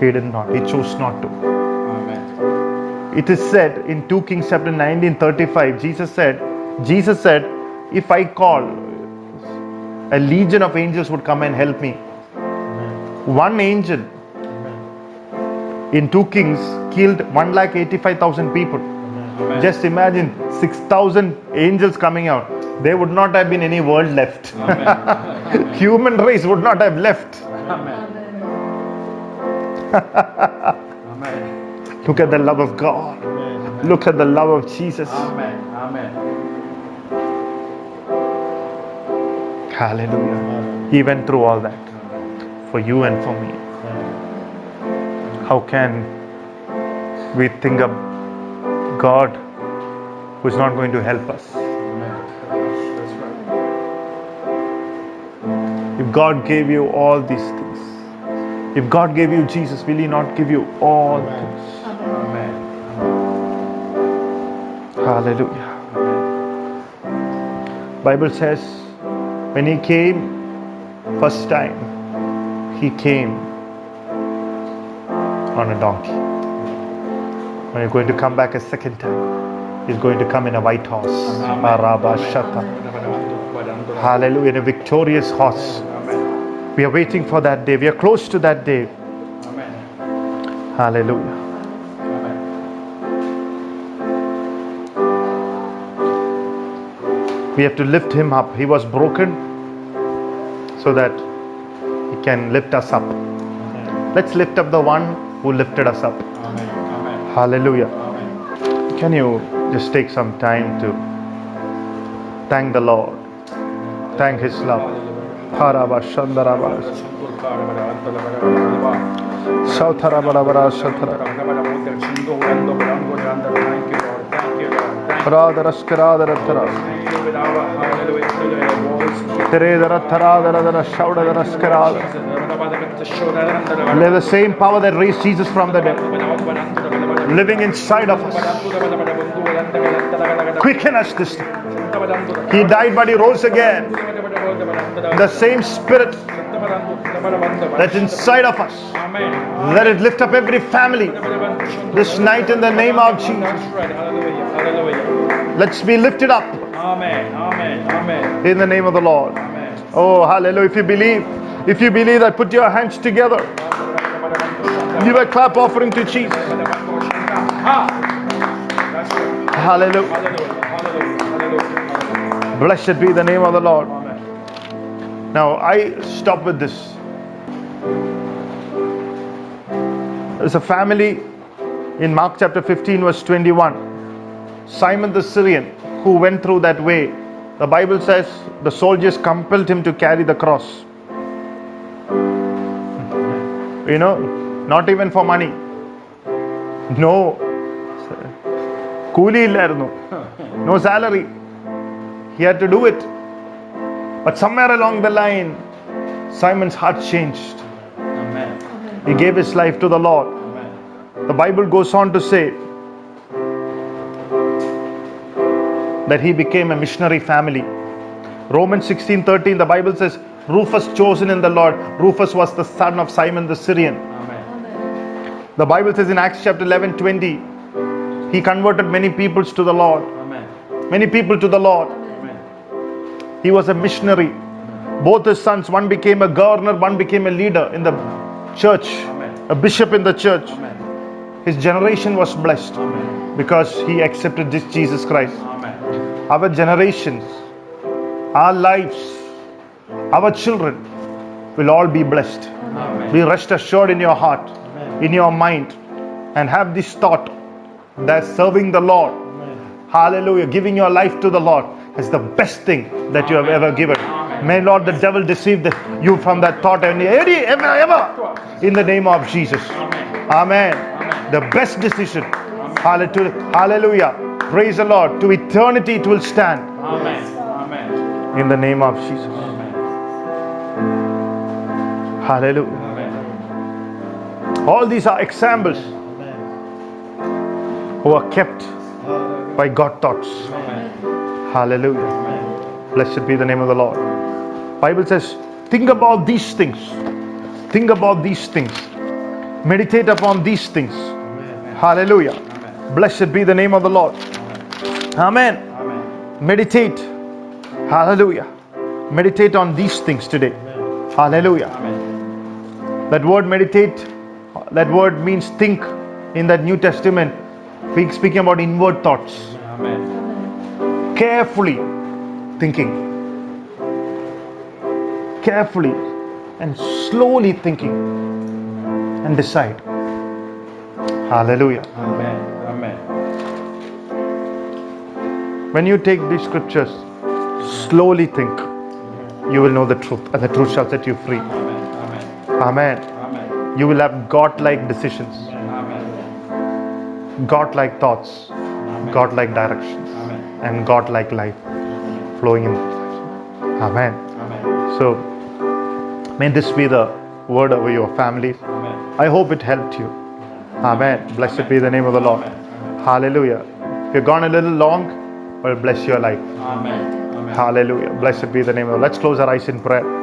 He did not. He chose not to. Amen. It is said in 2 Kings chapter 19, 35, Jesus said, Jesus said, if I call, a legion of angels would come and help me. One angel in 2 Kings killed 1,85,000 people. Amen. Just imagine 6,000 angels coming out. There would not have been any world left. Human race would not have left. Amen. Look at the love of God. Amen. Look at the love of Jesus. Amen. Amen. Hallelujah. He went through all that for you and for me. How can we think of God who's not going to help us? If God gave you all these things, if God gave you Jesus, will He not give you all things? Amen. Hallelujah. Bible says when He came first time, He came on a donkey. When He's going to come back a second time, He's going to come in a white horse. Arabashata. Hallelujah, in a victorious horse. Amen. We are waiting for that day. We are close to that day. Amen. Hallelujah. Amen. We have to lift him up. He was broken so that can lift us up. Let's lift up the one who lifted us up. Hallelujah. Can you just take some time to thank the Lord? Thank his love. Haraba Shandaraba Sautarabara Satara Radaraskaradara Teredara Taradara Shaudara Skarada. Let the same power that raised Jesus from the dead living inside of us. Quicken us this day. He died but he rose again. The same spirit that's inside of us. Let it lift up every family this night in the name of Jesus. Let's be lifted up Amen. Amen. Amen. in the name of the Lord. Amen. Oh, hallelujah. If you believe, if you believe that, put your hands together. Give a clap offering to Jesus. Ah. Hallelujah. Hallelujah. Hallelujah. Hallelujah. Blessed be the name of the Lord. Amen. Now, I stop with this. There's a family in Mark chapter 15, verse 21. Simon the Syrian, who went through that way, the Bible says the soldiers compelled him to carry the cross. You know, not even for money. No. കൂലിയില്ലായിരുന്നു no salary he had to do it but somewhere along the line Symons heart changed Amen. He gave his life to the Lord. Amen. The Bible goes on to say that he became a missionary family. Romans 16:13 the Bible says Rufus chosen in the Lord. Rufus was the son of Simon the Syrian. Amen. The Bible says in Acts chapter 11 20 he converted many peoples to the Lord. Amen. Many people to the Lord. Amen. He was a missionary. Both his sons, one became a governor, one became a leader in the church, a bishop in the church. His generation was blessed because he accepted this Jesus Christ. Amen. Our generations, our lives, our children will all be blessed. Amen. Be rest assured in your heart, in your mind, and have this thought that serving the Lord, hallelujah, giving your life to the Lord is the best thing that you have ever given. Amen. May Lord the devil deceive the, you from that thought any, any, ever, ever, in the name of Jesus. Amen. Amen. Amen. The best decision. Hallelujah. Praise the Lord. To eternity it will stand Amen. Amen. in the name of Jesus. Amen. Hallelujah. Amen. All these are examples who are kept by God thoughts. Amen. Hallelujah. Amen. Blessed be the name of the Lord. Bible says, think about these things. Think about these things. Meditate upon these things. Hallelujah. Amen. Blessed be the name of the Lord. Amen. Amen. Meditate. Hallelujah. Meditate on these things today. Hallelujah. Amen. That word meditate, that word means think in that New Testament. Speaking about inward thoughts. Amen. Carefully thinking. Carefully and slowly thinking and decide. Hallelujah. Amen. When you take these scriptures, slowly think. You will know the truth, and the truth shall set you free. Amen. Amen. Amen. You will have God like decisions, Amen. God like thoughts, God like directions, Amen. and God like life flowing in. Amen. Amen. So, may this be the word over your families. I hope it helped you. Amen. Blessed be the name of the Lord. Hallelujah. If you've gone a little long, well, bless your life. Amen. Amen. Hallelujah. Blessed be the name of the Lord. Let's close our eyes in prayer.